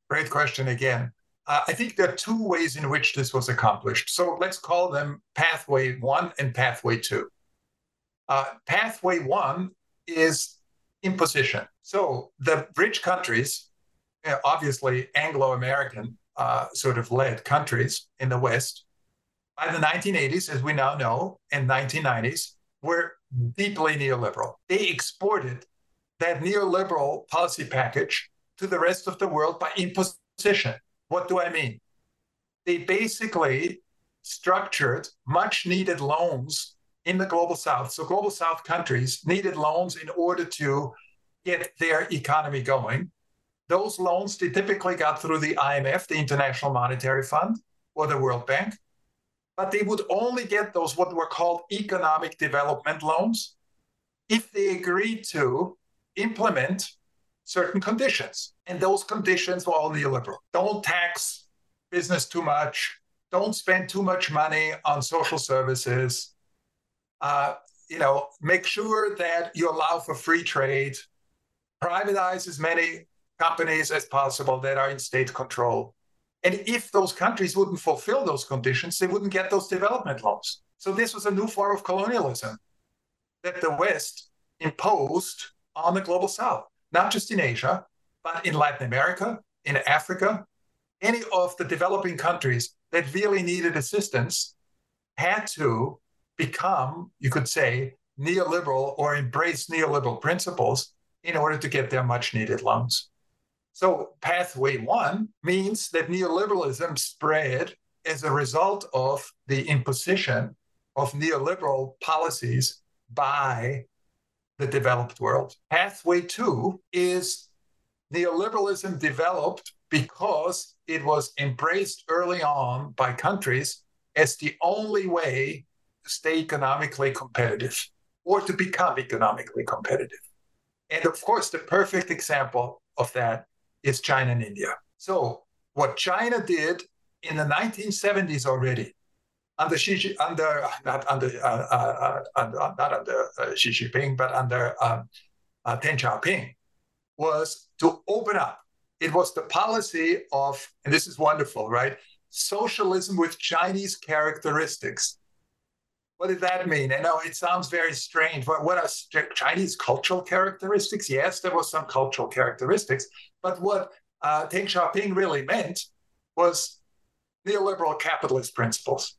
Great question again. Uh, I think there are two ways in which this was accomplished. So let's call them pathway one and pathway two. Uh, pathway one is imposition. So the rich countries, obviously Anglo American uh, sort of led countries in the West, by the 1980s, as we now know, and 1990s, were deeply neoliberal. They exported that neoliberal policy package to the rest of the world by imposition. What do I mean? They basically structured much needed loans in the global south. So, global south countries needed loans in order to get their economy going. Those loans they typically got through the IMF, the International Monetary Fund, or the World Bank. But they would only get those what were called economic development loans if they agreed to implement certain conditions. And those conditions were all neoliberal. Don't tax business too much. Don't spend too much money on social services. Uh, you know, make sure that you allow for free trade. Privatize as many companies as possible that are in state control. And if those countries wouldn't fulfill those conditions, they wouldn't get those development loans. So this was a new form of colonialism that the West imposed on the global South not just in Asia, but in Latin America, in Africa, any of the developing countries that really needed assistance had to become, you could say, neoliberal or embrace neoliberal principles in order to get their much needed loans. So, pathway one means that neoliberalism spread as a result of the imposition of neoliberal policies by the developed world. Pathway two is neoliberalism developed because it was embraced early on by countries as the only way to stay economically competitive or to become economically competitive. And of course, the perfect example of that is China and India. So, what China did in the 1970s already under Xi, under not under uh, uh, under, not under uh, Xi Jinping, but under um, uh, Deng Xiaoping, was to open up. It was the policy of, and this is wonderful, right? Socialism with Chinese characteristics. What did that mean? I know it sounds very strange. What, what are Chinese cultural characteristics? Yes, there was some cultural characteristics, but what uh, Deng Xiaoping really meant was neoliberal capitalist principles.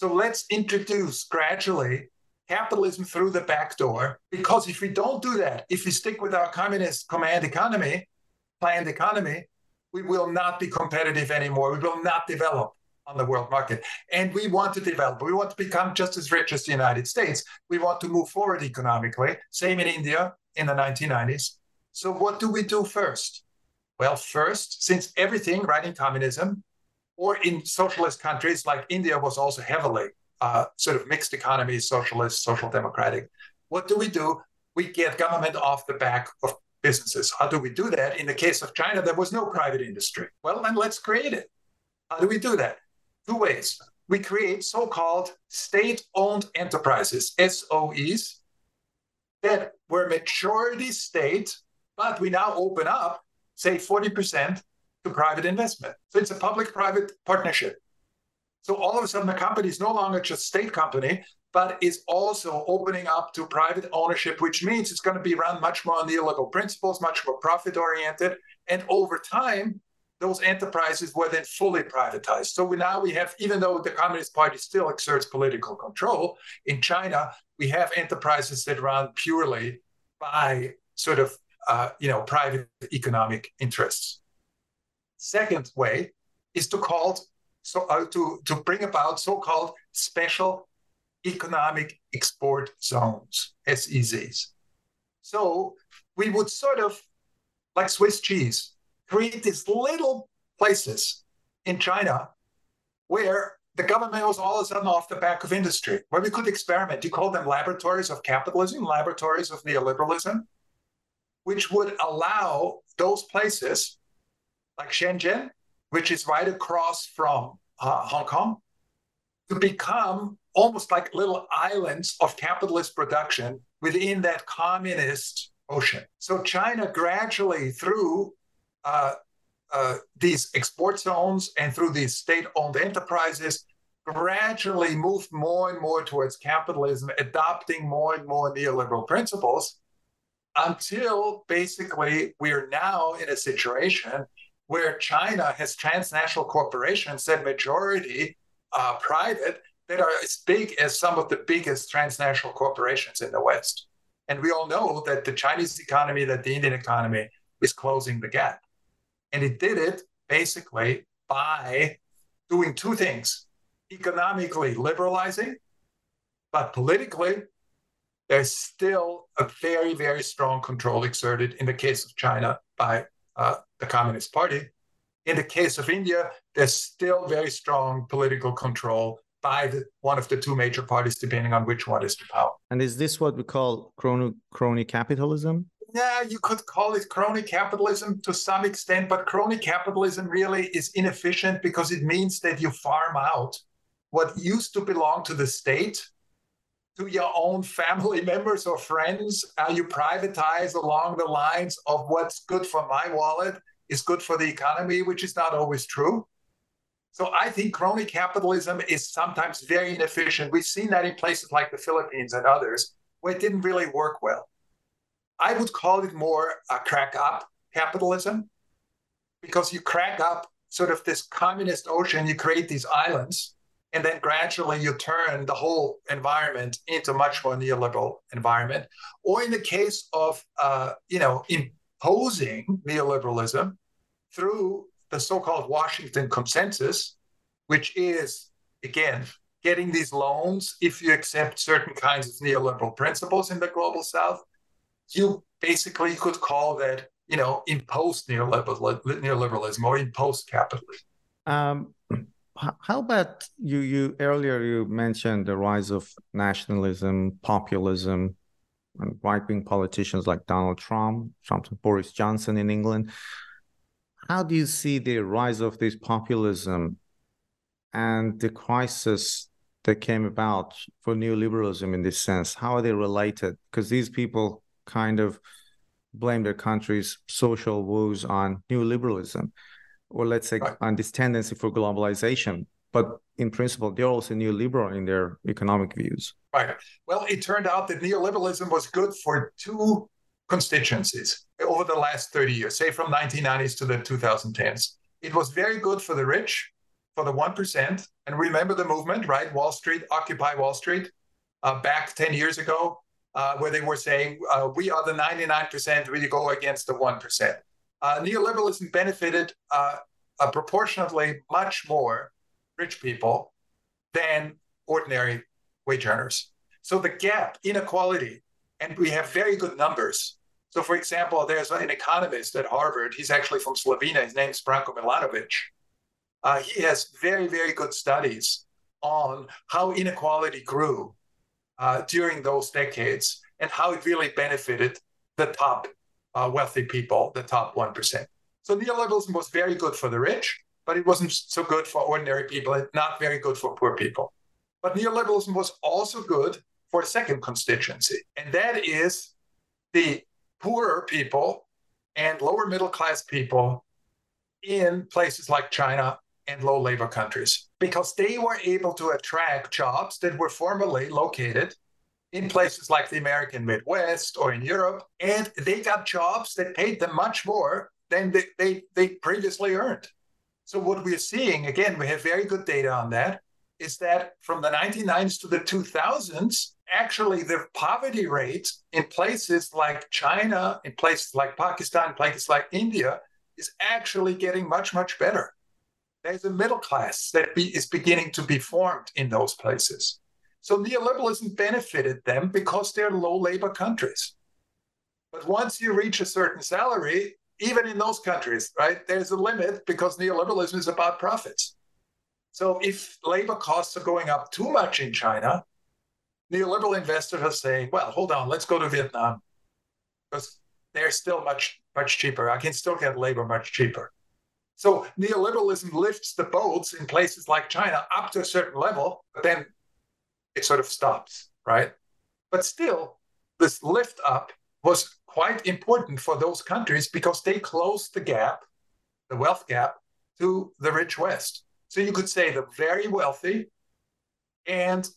So let's introduce gradually capitalism through the back door. Because if we don't do that, if we stick with our communist command economy, planned economy, we will not be competitive anymore. We will not develop on the world market. And we want to develop. We want to become just as rich as the United States. We want to move forward economically. Same in India in the 1990s. So what do we do first? Well, first, since everything, right, in communism or in socialist countries like India was also heavily uh, sort of mixed economy, socialist, social democratic. What do we do? We get government off the back of businesses. How do we do that? In the case of China, there was no private industry. Well, then let's create it. How do we do that? Two ways. We create so called state owned enterprises, SOEs, that were majority state, but we now open up say 40% to private investment. So it's a public private partnership. So all of a sudden, the company is no longer just state company, but is also opening up to private ownership, which means it's going to be run much more on neoliberal principles, much more profit oriented. And over time, those enterprises were then fully privatized. So we now we have, even though the Communist Party still exerts political control in China, we have enterprises that run purely by sort of uh, you know, private economic interests. Second way is to call so uh, to to bring about so-called special economic export zones (SEZs). So we would sort of like Swiss cheese create these little places in China where the government was all of a sudden off the back of industry, where we could experiment. You call them laboratories of capitalism, laboratories of neoliberalism which would allow those places like Shenzhen, which is right across from uh, Hong Kong, to become almost like little islands of capitalist production within that communist ocean. So China gradually, through uh, uh, these export zones and through these state-owned enterprises, gradually moved more and more towards capitalism, adopting more and more neoliberal principles until basically we're now in a situation where China has transnational corporations that majority are private that are as big as some of the biggest transnational corporations in the West. And we all know that the Chinese economy, that the Indian economy is closing the gap. And it did it basically by doing two things economically liberalizing, but politically there's still a very, very strong control exerted in the case of China by uh, the Communist Party. In the case of India, there's still very strong political control by the, one of the two major parties, depending on which one is in power. And is this what we call crony, crony capitalism? Yeah, you could call it crony capitalism to some extent, but crony capitalism really is inefficient because it means that you farm out what used to belong to the state to your own family members or friends. Are you privatized along the lines of what's good for my wallet is good for the economy, which is not always true. So I think crony capitalism is sometimes very inefficient. We've seen that in places like the Philippines and others where it didn't really work well. I would call it more a crack up capitalism because you crack up sort of this communist ocean, you create these islands and then gradually you turn the whole environment into much more neoliberal environment. Or in the case of uh, you know imposing neoliberalism through the so-called washington consensus which is again getting these loans if you accept certain kinds of neoliberal principles in the global south you basically could call that you know imposed neoliberalism or imposed capitalism. Um, how about you you earlier you mentioned the rise of nationalism populism and right-wing politicians like donald trump something boris johnson in england how do you see the rise of this populism and the crisis that came about for neoliberalism in this sense? How are they related? Because these people kind of blame their country's social woes on neoliberalism, or let's say right. on this tendency for globalization. But in principle, they're also neoliberal in their economic views. Right. Well, it turned out that neoliberalism was good for two constituencies over the last 30 years, say from 1990s to the 2010s. It was very good for the rich, for the 1%. And remember the movement, right? Wall Street, Occupy Wall Street, uh, back 10 years ago, uh, where they were saying, uh, we are the 99%, we go against the 1%. Uh, neoliberalism benefited uh, proportionately much more rich people than ordinary wage earners. So the gap, inequality, and we have very good numbers. So, for example, there's an economist at Harvard. He's actually from Slovenia. His name is Branko Milanovic. Uh, he has very, very good studies on how inequality grew uh, during those decades and how it really benefited the top uh, wealthy people, the top 1%. So neoliberalism was very good for the rich, but it wasn't so good for ordinary people and not very good for poor people. But neoliberalism was also good for a second constituency, and that is the poorer people and lower middle class people in places like China and low labor countries because they were able to attract jobs that were formerly located in places like the American Midwest or in Europe. And they got jobs that paid them much more than they, they, they previously earned. So, what we're seeing, again, we have very good data on that, is that from the 1990s to the 2000s, actually the poverty rate in places like China, in places like Pakistan, places like India, is actually getting much, much better. There's a middle class that be, is beginning to be formed in those places. So neoliberalism benefited them because they're low labor countries. But once you reach a certain salary, even in those countries, right, there's a limit because neoliberalism is about profits. So if labor costs are going up too much in China, neoliberal investors are saying, well, hold on, let's go to Vietnam because they're still much, much cheaper. I can still get labor much cheaper. So neoliberalism lifts the boats in places like China up to a certain level, but then it sort of stops, right? But still, this lift up was quite important for those countries because they closed the gap, the wealth gap, to the rich West. So you could say the very wealthy and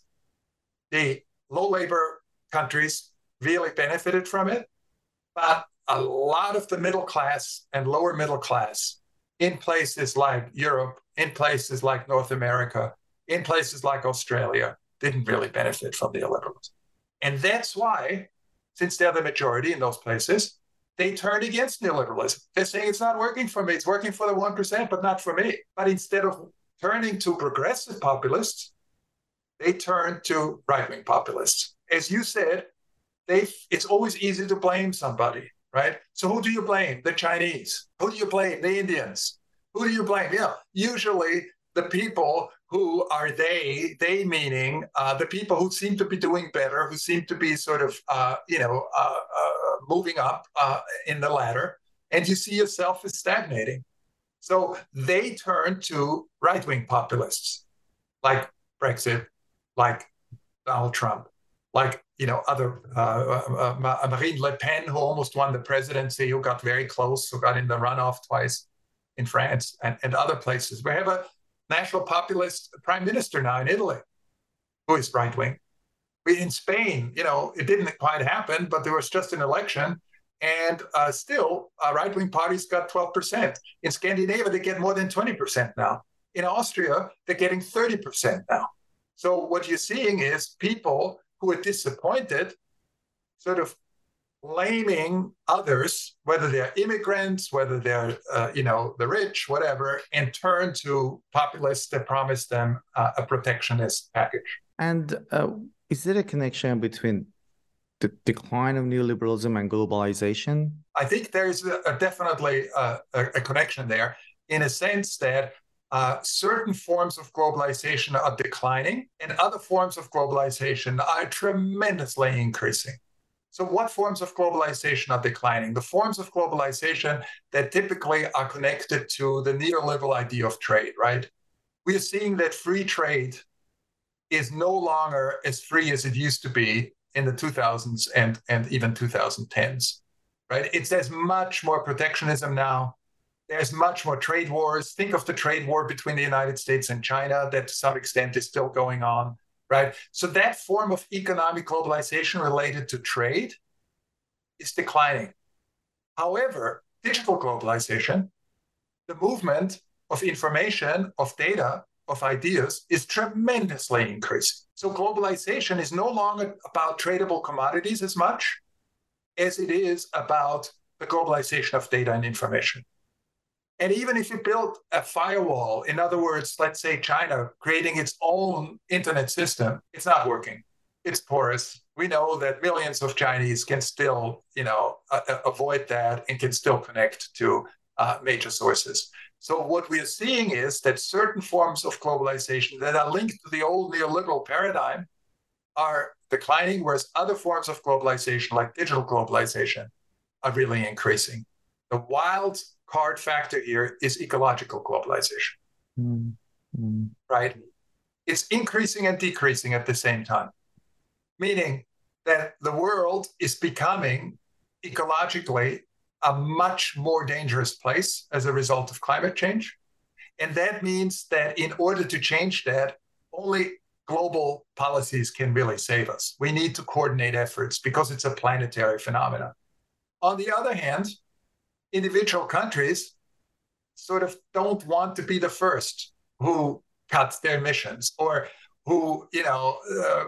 the low labor countries really benefited from it. But a lot of the middle class and lower middle class in places like Europe, in places like North America, in places like Australia, didn't really benefit from neoliberalism. And that's why, since they're the majority in those places, they turned against neoliberalism. They're saying it's not working for me, it's working for the 1%, but not for me. But instead of turning to progressive populists, they turn to right wing populists. As you said, they, it's always easy to blame somebody right? So who do you blame? The Chinese. Who do you blame? The Indians. Who do you blame? Yeah, usually the people who are they, they meaning uh, the people who seem to be doing better, who seem to be sort of, uh, you know, uh, uh moving up uh, in the ladder, and you see yourself as stagnating. So they turn to right wing populists like Brexit, like Donald Trump, like you know other uh, uh, uh, Marine Le Pen, who almost won the presidency, who got very close, who got in the runoff twice in France and, and other places. We have a national populist prime minister now in Italy, who is right wing. In Spain, you know, it didn't quite happen, but there was just an election, and uh, still, uh, right wing parties got 12%. In Scandinavia, they get more than 20% now. In Austria, they're getting 30% now. So what you're seeing is people who are disappointed sort of blaming others, whether they're immigrants, whether they're, uh, you know, the rich, whatever, and turn to populists that promise them uh, a protectionist package. And uh, is there a connection between the decline of neoliberalism and globalization? I think there's a, a definitely a, a, connection there in a sense that uh, certain forms of globalization are declining and other forms of globalization are tremendously increasing. So, what forms of globalization are declining? The forms of globalization that typically are connected to the neoliberal idea of trade, right? We are seeing that free trade is no longer as free as it used to be in the 2000s and, and even 2010s, right? It's there's much more protectionism now. There's much more trade wars. Think of the trade war between the United States and China that to some extent is still going on, right? So that form of economic globalization related to trade is declining. However, digital globalization, the movement of information, of data, of ideas is tremendously increasing. So globalization is no longer about tradable commodities as much as it is about the globalization of data and information. And even if you build a firewall, in other words, let's say China creating its own internet system, it's not working. It's porous. We know that millions of Chinese can still, you know, avoid that and can still connect to uh, major sources. So what we are seeing is that certain forms of globalization that are linked to the old neoliberal paradigm are declining, whereas other forms of globalization, like digital globalization, are really increasing. The wild card factor here is ecological globalization. Mm-hmm. Right? It's increasing and decreasing at the same time, meaning that the world is becoming ecologically a much more dangerous place as a result of climate change. And that means that in order to change that, only global policies can really save us. We need to coordinate efforts because it's a planetary phenomenon. On the other hand, individual countries sort of don't want to be the first who cuts their emissions or who, you know, uh,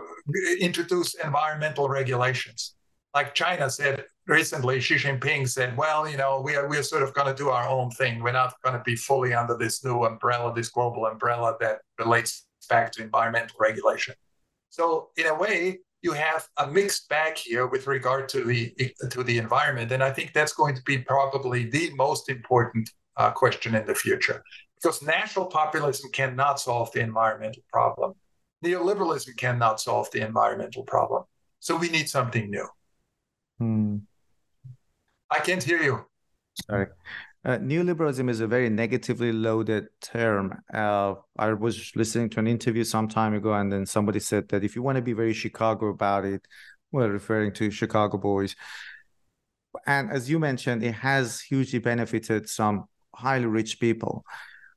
introduce environmental regulations. Like China said, recently Xi Jinping said, well, you know, we are, we are sort of going to do our own thing. We're not going to be fully under this new umbrella, this global umbrella that relates back to environmental regulation. So in a way, you have a mixed bag here with regard to the to the environment, and I think that's going to be probably the most important uh, question in the future, because national populism cannot solve the environmental problem. Neoliberalism cannot solve the environmental problem. So we need something new. Hmm. I can't hear you. Sorry. Uh, neoliberalism is a very negatively loaded term. Uh, I was listening to an interview some time ago, and then somebody said that if you want to be very Chicago about it, well, referring to Chicago boys, and as you mentioned, it has hugely benefited some highly rich people.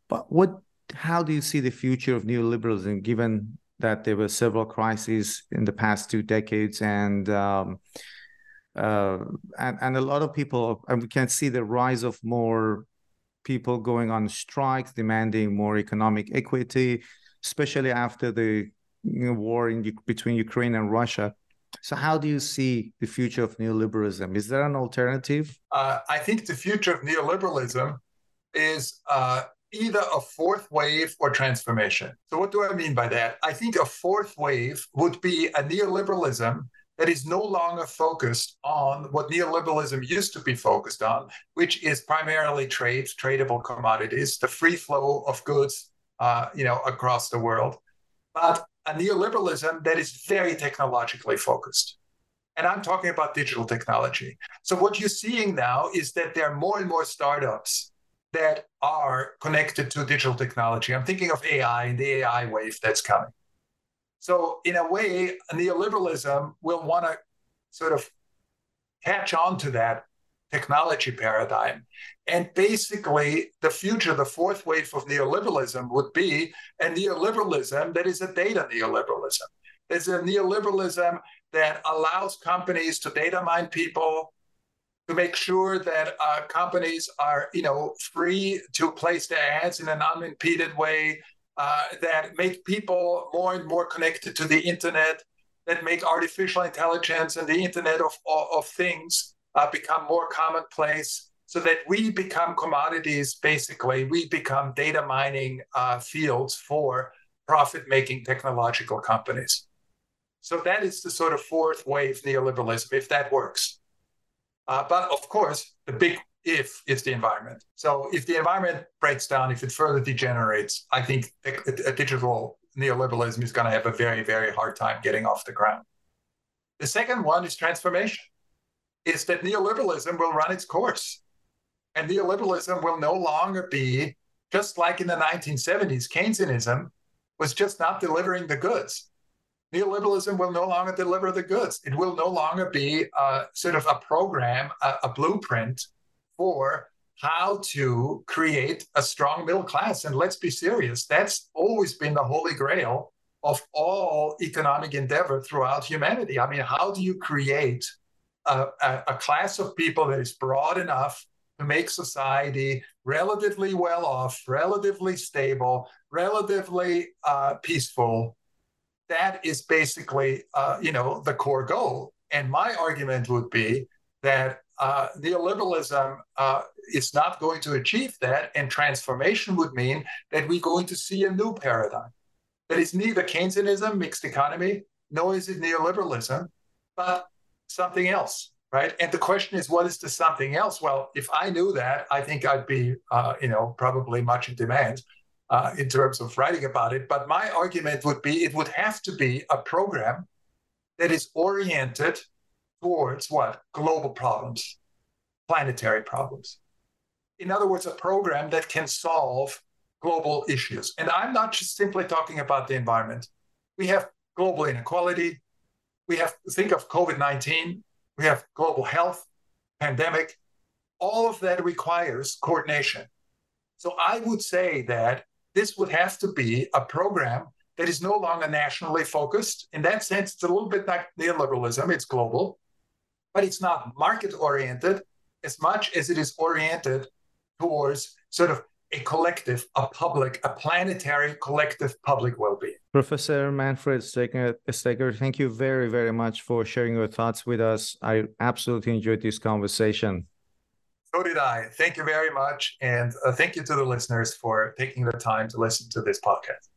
But what? How do you see the future of neoliberalism, given that there were several crises in the past two decades, and um, uh, and and a lot of people and we can see the rise of more people going on strikes demanding more economic equity especially after the you know, war in, between ukraine and russia. So how do you see the future of neoliberalism? Is there an alternative? Uh, i think the future of neoliberalism is uh, either a fourth wave or transformation. So what do i mean by that? I think a fourth wave would be a neoliberalism that is no longer focused on what neoliberalism used to be focused on, which is primarily trade, tradable commodities, the free flow of goods, uh, you know, across the world, but a neoliberalism that is very technologically focused. And I'm talking about digital technology. So what you're seeing now is that there are more and more startups that are connected to digital technology. I'm thinking of AI and the AI wave that's coming. So, in a way, neoliberalism will want to sort of catch on to that technology paradigm. And basically, the future, the fourth wave of neoliberalism would be a neoliberalism that is a data neoliberalism. It's a neoliberalism that allows companies to data mine people, to make sure that uh, companies are, you know, free to place their ads in an unimpeded way, uh, that make people more and more connected to the internet, that make artificial intelligence and the internet of, of, of things uh, become more commonplace so that we become commodities basically. We become data mining uh, fields for profit making technological companies. So that is the sort of fourth wave neoliberalism if that works. Uh, but of course the big if is the environment. So if the environment breaks down, if it further degenerates, I think a, a digital neoliberalism is going to have a very, very hard time getting off the ground. The second one is transformation. Is that neoliberalism will run its course. And neoliberalism will no longer be just like in the 1970s, Keynesianism was just not delivering the goods. neoliberalism will no longer deliver the goods. It will no longer be uh, sort of a program, a, a blueprint for how to create a strong middle class. And let's be serious, that's always been the holy grail of all economic endeavor throughout humanity. I mean, how do you create a, a, a class of people that is broad enough to make society relatively well off, relatively stable, relatively uh, peaceful? That is basically, uh, you know, the core goal. And my argument would be that uh, neoliberalism uh, is not going to achieve that, and transformation would mean that we're going to see a new paradigm that is neither Keynesianism, mixed economy, nor is it neoliberalism, but something else, right? And the question is, what is the something else? Well, if I knew that, I think I'd be, uh, you know, probably much in demand uh, in terms of writing about it. But my argument would be, it would have to be a program that is oriented towards what global problems, planetary problems. In other words, a program that can solve global issues. And I'm not just simply talking about the environment. We have global inequality. We have think of COVID 19. We have global health, pandemic. All of that requires coordination. So I would say that this would have to be a program that is no longer nationally focused. In that sense, it's a little bit like neoliberalism, it's global, but it's not market oriented as much as it is oriented towards sort of a collective, a public, a planetary collective public well-being. Professor Manfred Steger, thank you very, very much for sharing your thoughts with us. I absolutely enjoyed this conversation. So did I. Thank you very much. And uh, thank you to the listeners for taking the time to listen to this podcast.